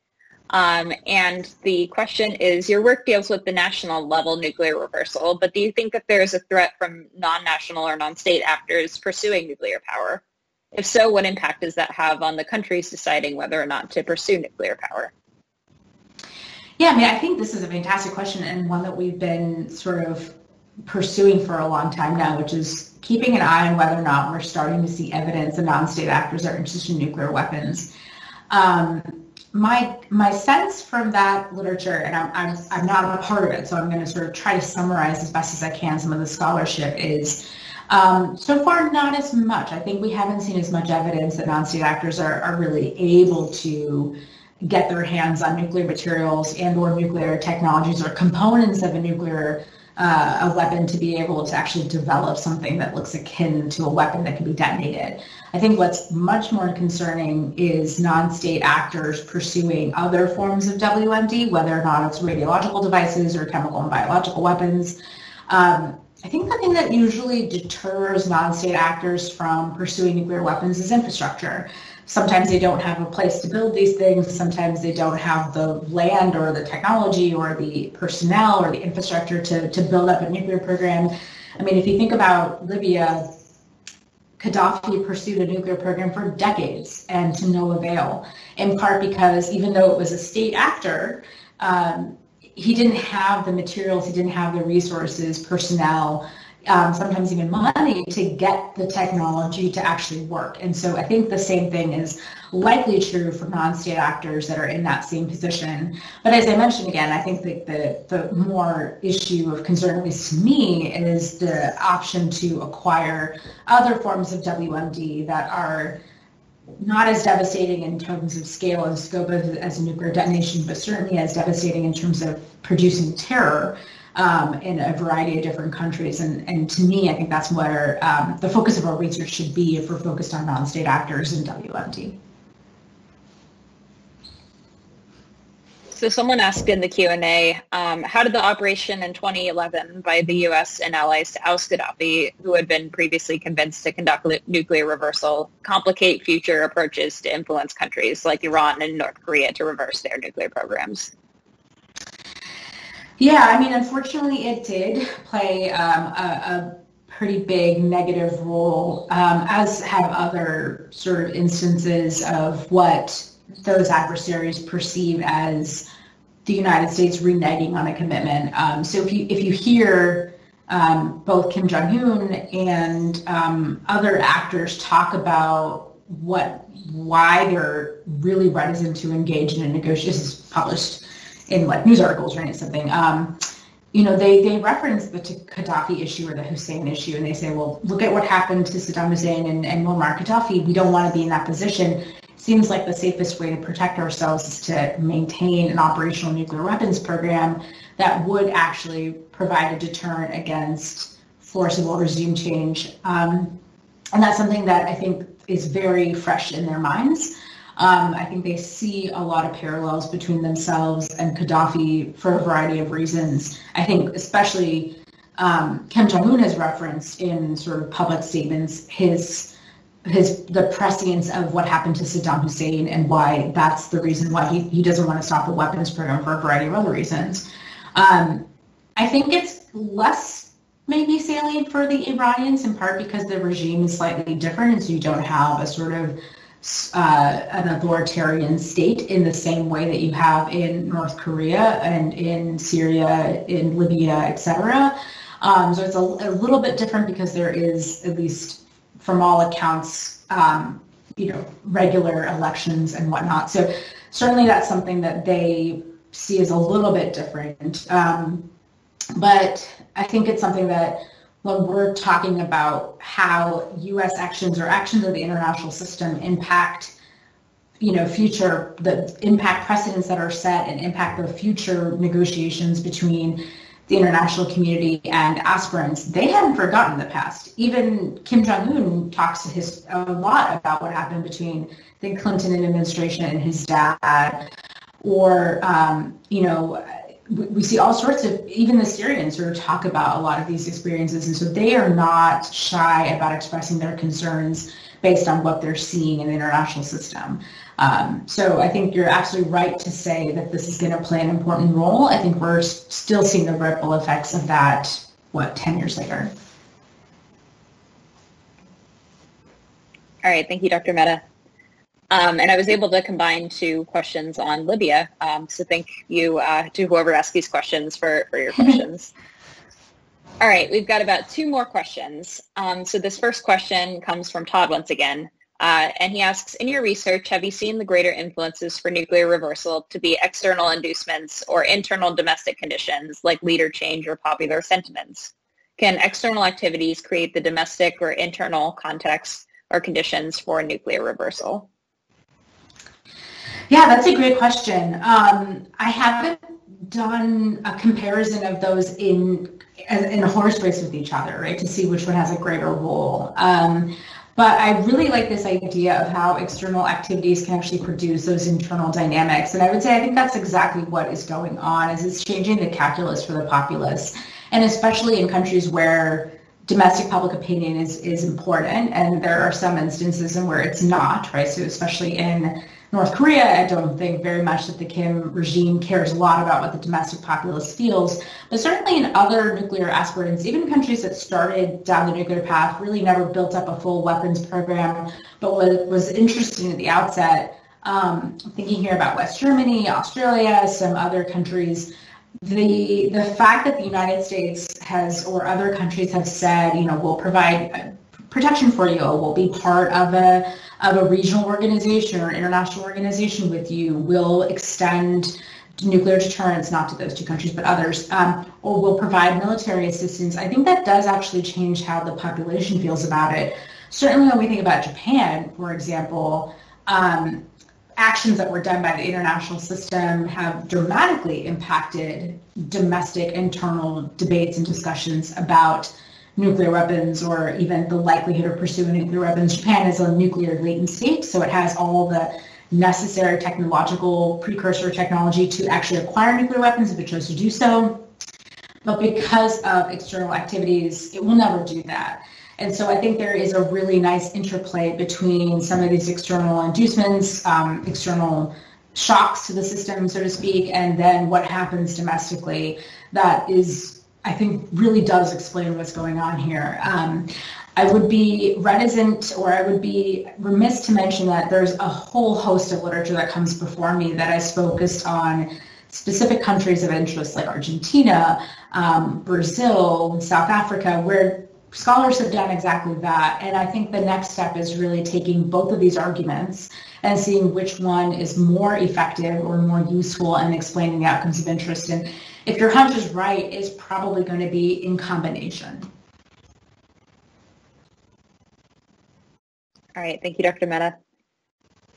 Um, and the question is, your work deals with the national level nuclear reversal, but do you think that there is a threat from non-national or non-state actors pursuing nuclear power? If so, what impact does that have on the countries deciding whether or not to pursue nuclear power? Yeah, I mean, I think this is a fantastic question and one that we've been sort of pursuing for a long time now, which is keeping an eye on whether or not we're starting to see evidence that non-state actors are interested in nuclear weapons. Um, my my sense from that literature, and I'm, I'm I'm not a part of it, so I'm going to sort of try to summarize as best as I can some of the scholarship is. Um, so far, not as much. I think we haven't seen as much evidence that non-state actors are, are really able to get their hands on nuclear materials and or nuclear technologies or components of a nuclear uh, a weapon to be able to actually develop something that looks akin to a weapon that can be detonated. I think what's much more concerning is non-state actors pursuing other forms of WMD, whether or not it's radiological devices or chemical and biological weapons. Um, I think the thing that usually deters non-state actors from pursuing nuclear weapons is infrastructure sometimes they don't have a place to build these things. Sometimes they don't have the land or the technology or the personnel or the infrastructure to, to build up a nuclear program. I mean, if you think about Libya, Gaddafi pursued a nuclear program for decades and to no avail, in part because even though it was a state actor, um, he didn't have the materials, he didn't have the resources, personnel, um, sometimes even money to get the technology to actually work. And so I think the same thing is likely true for non-state actors that are in that same position. But as I mentioned again, I think that the, the more issue of concern, at least to me, is the option to acquire other forms of WMD that are not as devastating in terms of scale and scope as, as a nuclear detonation, but certainly as devastating in terms of producing terror um, in a variety of different countries. And, and to me, I think that's where um, the focus of our research should be if we're focused on non-state actors in WMD. So someone asked in the Q&A, um, how did the operation in 2011 by the U.S. and allies to oust Gaddafi, who had been previously convinced to conduct nuclear reversal, complicate future approaches to influence countries like Iran and North Korea to reverse their nuclear programs? Yeah, I mean, unfortunately, it did play um, a, a, pretty big negative role, um, as have other sort of instances of what those adversaries perceive as the United States reneging on a commitment. Um, so if you if you hear um, both Kim Jong Un and um, other actors talk about what why they're really reticent to engage in a negotiation, this is published in like news articles or something. Um, you know, they, they reference the Gaddafi issue or the Hussein issue, and they say, well, look at what happened to Saddam Hussein and, and Muammar Gaddafi. We don't want to be in that position. Seems like the safest way to protect ourselves is to maintain an operational nuclear weapons program that would actually provide a deterrent against forcible regime change. Um, and that's something that I think is very fresh in their minds. Um, I think they see a lot of parallels between themselves and Gaddafi for a variety of reasons. I think especially um, Kim Jong Un has referenced in sort of public statements his his the prescience of what happened to Saddam Hussein and why that's the reason why he, he doesn't want to stop the weapons program for a variety of other reasons. Um, I think it's less maybe salient for the Iranians in part because the regime is slightly different and so you don't have a sort of uh, an authoritarian state in the same way that you have in North Korea and in Syria, in Libya, etc. Um, so it's a, a, little bit different because there is, at least from all accounts, um, you know, regular elections and whatnot. So certainly that's something that they see as a little bit different. Um, but I think it's something that when we're talking about how U.S. actions or actions of the international system impact, you know, future the impact precedents that are set and impact the future negotiations between the international community and aspirants, they hadn't forgotten the past. Even Kim Jong Un talks his, a lot about what happened between the Clinton administration and his dad, or um, you know we see all sorts of even the Syrians sort of talk about a lot of these experiences, and so they are not shy about expressing their concerns based on what they're seeing in the international system. Um, so I think you're absolutely right to say that this is going to play an important role. I think we're still seeing the ripple effects of that. What ten years later? All right, thank you, Dr. Mehta. Um, and I was able to combine two questions on Libya. Um, so thank you uh, to whoever asked these questions for, for your questions. All right, we've got about two more questions. Um, so this first question comes from Todd once again. Uh, and he asks, in your research, have you seen the greater influences for nuclear reversal to be external inducements or internal domestic conditions like leader change or popular sentiments? Can external activities create the domestic or internal context or conditions for nuclear reversal? Yeah, that's a great question. Um, I haven't done a comparison of those in in a horse race with each other, right, to see which one has a greater role. Um, but I really like this idea of how external activities can actually produce those internal dynamics. And I would say I think that's exactly what is going on is it's changing the calculus for the populace. And especially in countries where domestic public opinion is, is important and there are some instances in where it's not, right? So especially in North Korea, I don't think very much that the Kim regime cares a lot about what the domestic populace feels. But certainly in other nuclear aspirants, even countries that started down the nuclear path, really never built up a full weapons program, but what was interesting at the outset, um, thinking here about West Germany, Australia, some other countries, the the fact that the United States has or other countries have said, you know, we'll provide protection for you, we'll be part of a of a regional organization or international organization with you will extend nuclear deterrence, not to those two countries, but others, um, or will provide military assistance, I think that does actually change how the population feels about it. Certainly when we think about Japan, for example, um, actions that were done by the international system have dramatically impacted domestic internal debates and discussions about nuclear weapons or even the likelihood of pursuing nuclear weapons. Japan is a nuclear latent state, so it has all the necessary technological precursor technology to actually acquire nuclear weapons if it chose to do so. But because of external activities, it will never do that. And so I think there is a really nice interplay between some of these external inducements, um, external shocks to the system, so to speak, and then what happens domestically that is I think really does explain what's going on here. Um, I would be reticent or I would be remiss to mention that there's a whole host of literature that comes before me that is focused on specific countries of interest like Argentina, um, Brazil, South Africa, where scholars have done exactly that. And I think the next step is really taking both of these arguments and seeing which one is more effective or more useful in explaining the outcomes of interest. And if your hunch is right, it's probably going to be in combination. All right, thank you, Dr. Mehta.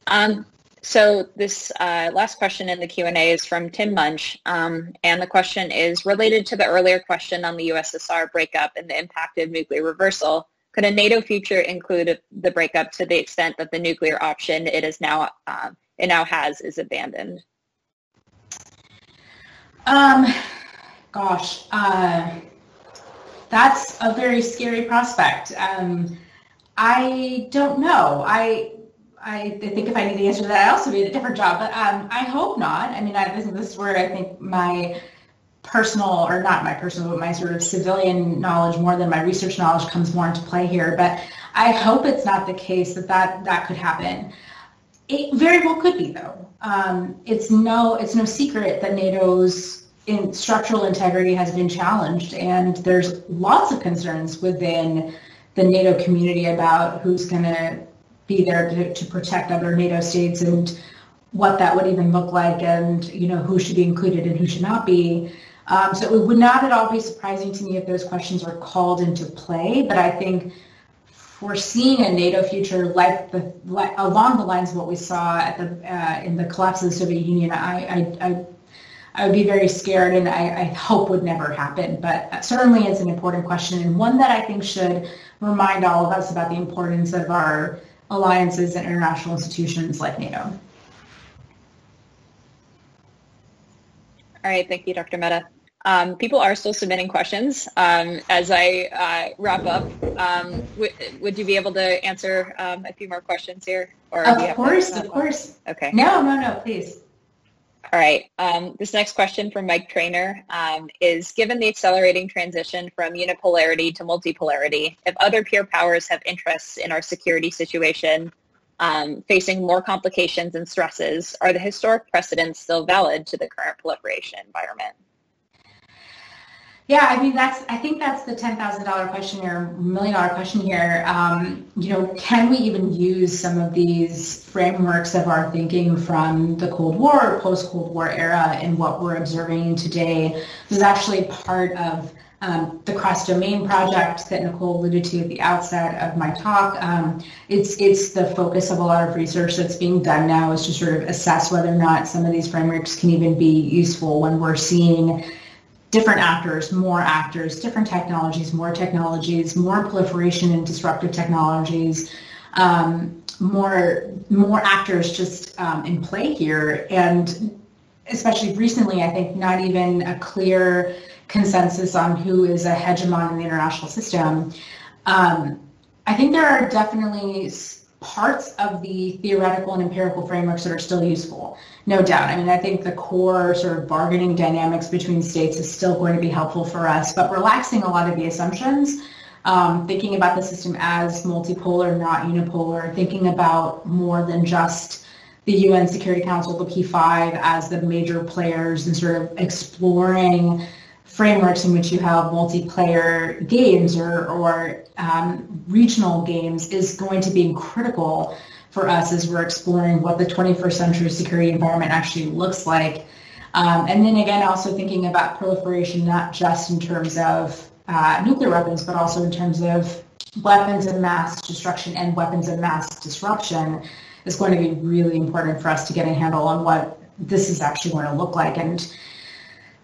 Um, so this uh, last question in the Q&A is from Tim Munch, um, and the question is related to the earlier question on the USSR breakup and the impact of nuclear reversal. Could a NATO future include the breakup to the extent that the nuclear option it is now uh, it now has is abandoned? Um, gosh, uh, that's a very scary prospect. Um, I don't know. I I think if I knew the answer to that, I also need a different job. But um, I hope not. I mean, I, this, this is where I think my personal, or not my personal, but my sort of civilian knowledge more than my research knowledge comes more into play here. But I hope it's not the case that that, that could happen. It very well could be, though. Um, it's no it's no secret that NATO's in structural integrity has been challenged, and there's lots of concerns within the NATO community about who's going to be there to, to protect other NATO states and what that would even look like and you know who should be included and who should not be. Um, so it would not at all be surprising to me if those questions are called into play, but I think foreseeing a NATO future like the like, along the lines of what we saw at the uh, in the collapse of the Soviet Union, I, I, I I would be very scared and I, I, hope would never happen. But certainly it's an important question and one that I think should remind all of us about the importance of our alliances and international institutions like NATO. All right, thank you, Dr. Mehta. Um, people are still submitting questions. Um, as I uh, wrap up, um, w- would you be able to answer um, a few more questions here? Or of course, of course. Okay. No, no, no, please. All right. Um, this next question from Mike Trainer um, is, given the accelerating transition from unipolarity to multipolarity, if other peer powers have interests in our security situation um, facing more complications and stresses, are the historic precedents still valid to the current proliferation environment? Yeah, I mean that's I think that's the ten thousand dollar question or million dollar question here. Um, you know, can we even use some of these frameworks of our thinking from the Cold War, post Cold War era, in what we're observing today? This is actually part of um, the cross domain project that Nicole alluded to at the outset of my talk. Um, it's it's the focus of a lot of research that's being done now is to sort of assess whether or not some of these frameworks can even be useful when we're seeing different actors, more actors, different technologies, more technologies, more proliferation in disruptive technologies, um, more more actors just um, in play here, and especially recently, I think not even a clear consensus on who is a hegemon in the international system. Um, I think there are definitely parts of the theoretical and empirical frameworks that are still useful, no doubt. I mean, I think the core sort of bargaining dynamics between states is still going to be helpful for us, but relaxing a lot of the assumptions, um, thinking about the system as multipolar, not unipolar, thinking about more than just the UN Security Council, the P5 as the major players and sort of exploring frameworks in which you have multiplayer games or, or um, regional games is going to be critical for us as we're exploring what the 21st century security environment actually looks like. Um, and then again, also thinking about proliferation, not just in terms of uh, nuclear weapons, but also in terms of weapons of mass destruction and weapons of mass disruption is going to be really important for us to get a handle on what this is actually going to look like. And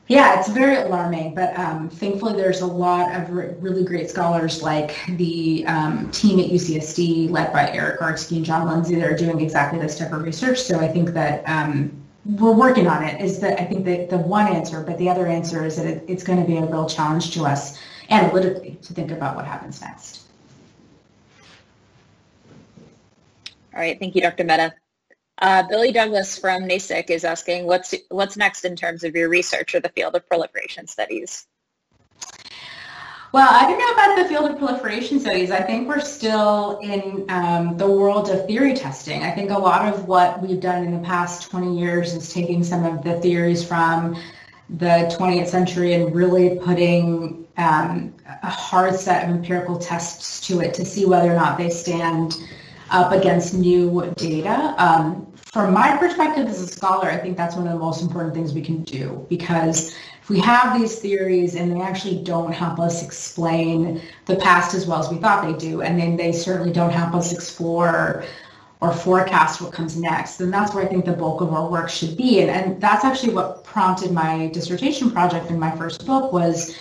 yeah, it's very alarming, but um, thankfully there's a lot of re- really great scholars like the um, team at UCSD led by Erik Gartzke and Jon Lindsay that are doing exactly this type of research. So I think that um, we're working on it is that I think that the one answer, but the other answer is that it, it's going to be a real challenge to us analytically to think about what happens next. All right, thank you, Dr. Mehta. Uh, Billy Douglas from NASIC is asking, what's, what's next in terms of your research or the field of proliferation studies? Well, I don't know about the field of proliferation studies. I think we're still in um, the world of theory testing. I think a lot of what we've done in the past 20 years is taking some of the theories from the 20th century and really putting um, a hard set of empirical tests to it to see whether or not they stand up against new data. Um, from my perspective as a scholar, I think that's one of the most important things we can do because if we have these theories and they actually don't help us explain the past as well as we thought they do, and then they certainly don't help us explore or forecast what comes next. then that's where I think the bulk of our work should be. And, and that's actually what prompted my dissertation project in my first book was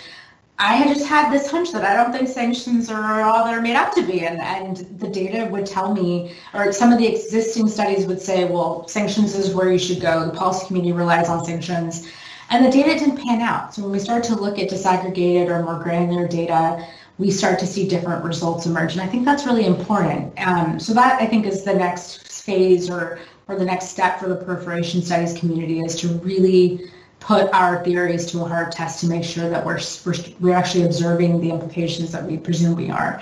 I had just had this hunch that I don't think sanctions are all they're made out to be. And, and the data would tell me, or some of the existing studies would say, well, sanctions is where you should go. The policy community relies on sanctions. And the data didn't pan out. So when we start to look at disaggregated or more granular data, we start to see different results emerge. And I think that's really important. Um, so that I think is the next phase or, or the next step for the proliferation studies community is to really put our theories to a hard test to make sure that we're, we're, we're actually observing the implications that we presume we are.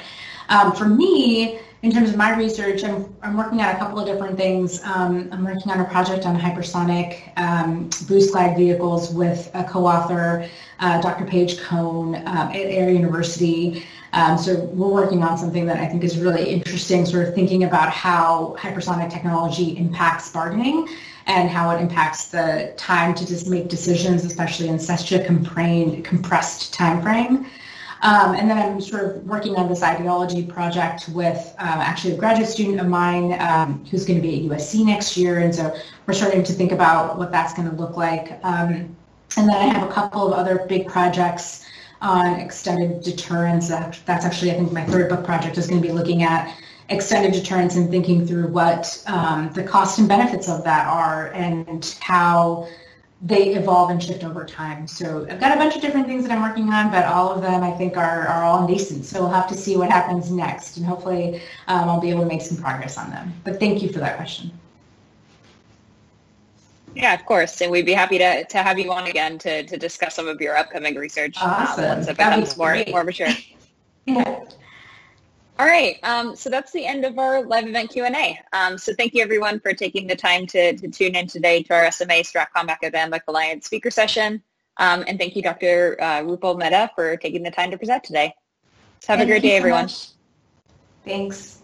Um, for me, in terms of my research, I'm, I'm working on a couple of different things. Um, I'm working on a project on hypersonic um, boost glide vehicles with a co-author, uh, Dr. Paige Cohn um, at Air University. Um, so we're working on something that I think is really interesting, sort of thinking about how hypersonic technology impacts bargaining and how it impacts the time to just make decisions, especially in such a compressed time frame. Um, and then I'm sort of working on this ideology project with um, actually a graduate student of mine um, who's going to be at USC next year. And so we're starting to think about what that's going to look like. Um, and then I have a couple of other big projects on extended deterrence. That's actually, I think, my third book project is going to be looking at extended deterrence and thinking through what um, the cost and benefits of that are and how they evolve and shift over time. So I've got a bunch of different things that I'm working on, but all of them I think are, are all nascent. So we'll have to see what happens next and hopefully um, I'll be able to make some progress on them. But thank you for that question. Yeah, of course. And we'd be happy to, to have you on again to, to discuss some of your upcoming research awesome. um, once it becomes more, more mature. yeah. All right, um, so that's the end of our live event Q&A. Um, so thank you everyone for taking the time to, to tune in today to our SMA Stratcom Academic Alliance speaker session. Um, and thank you, Dr. Uh, Rupal Mehta, for taking the time to present today. So have thank a great day, so everyone. Much. Thanks.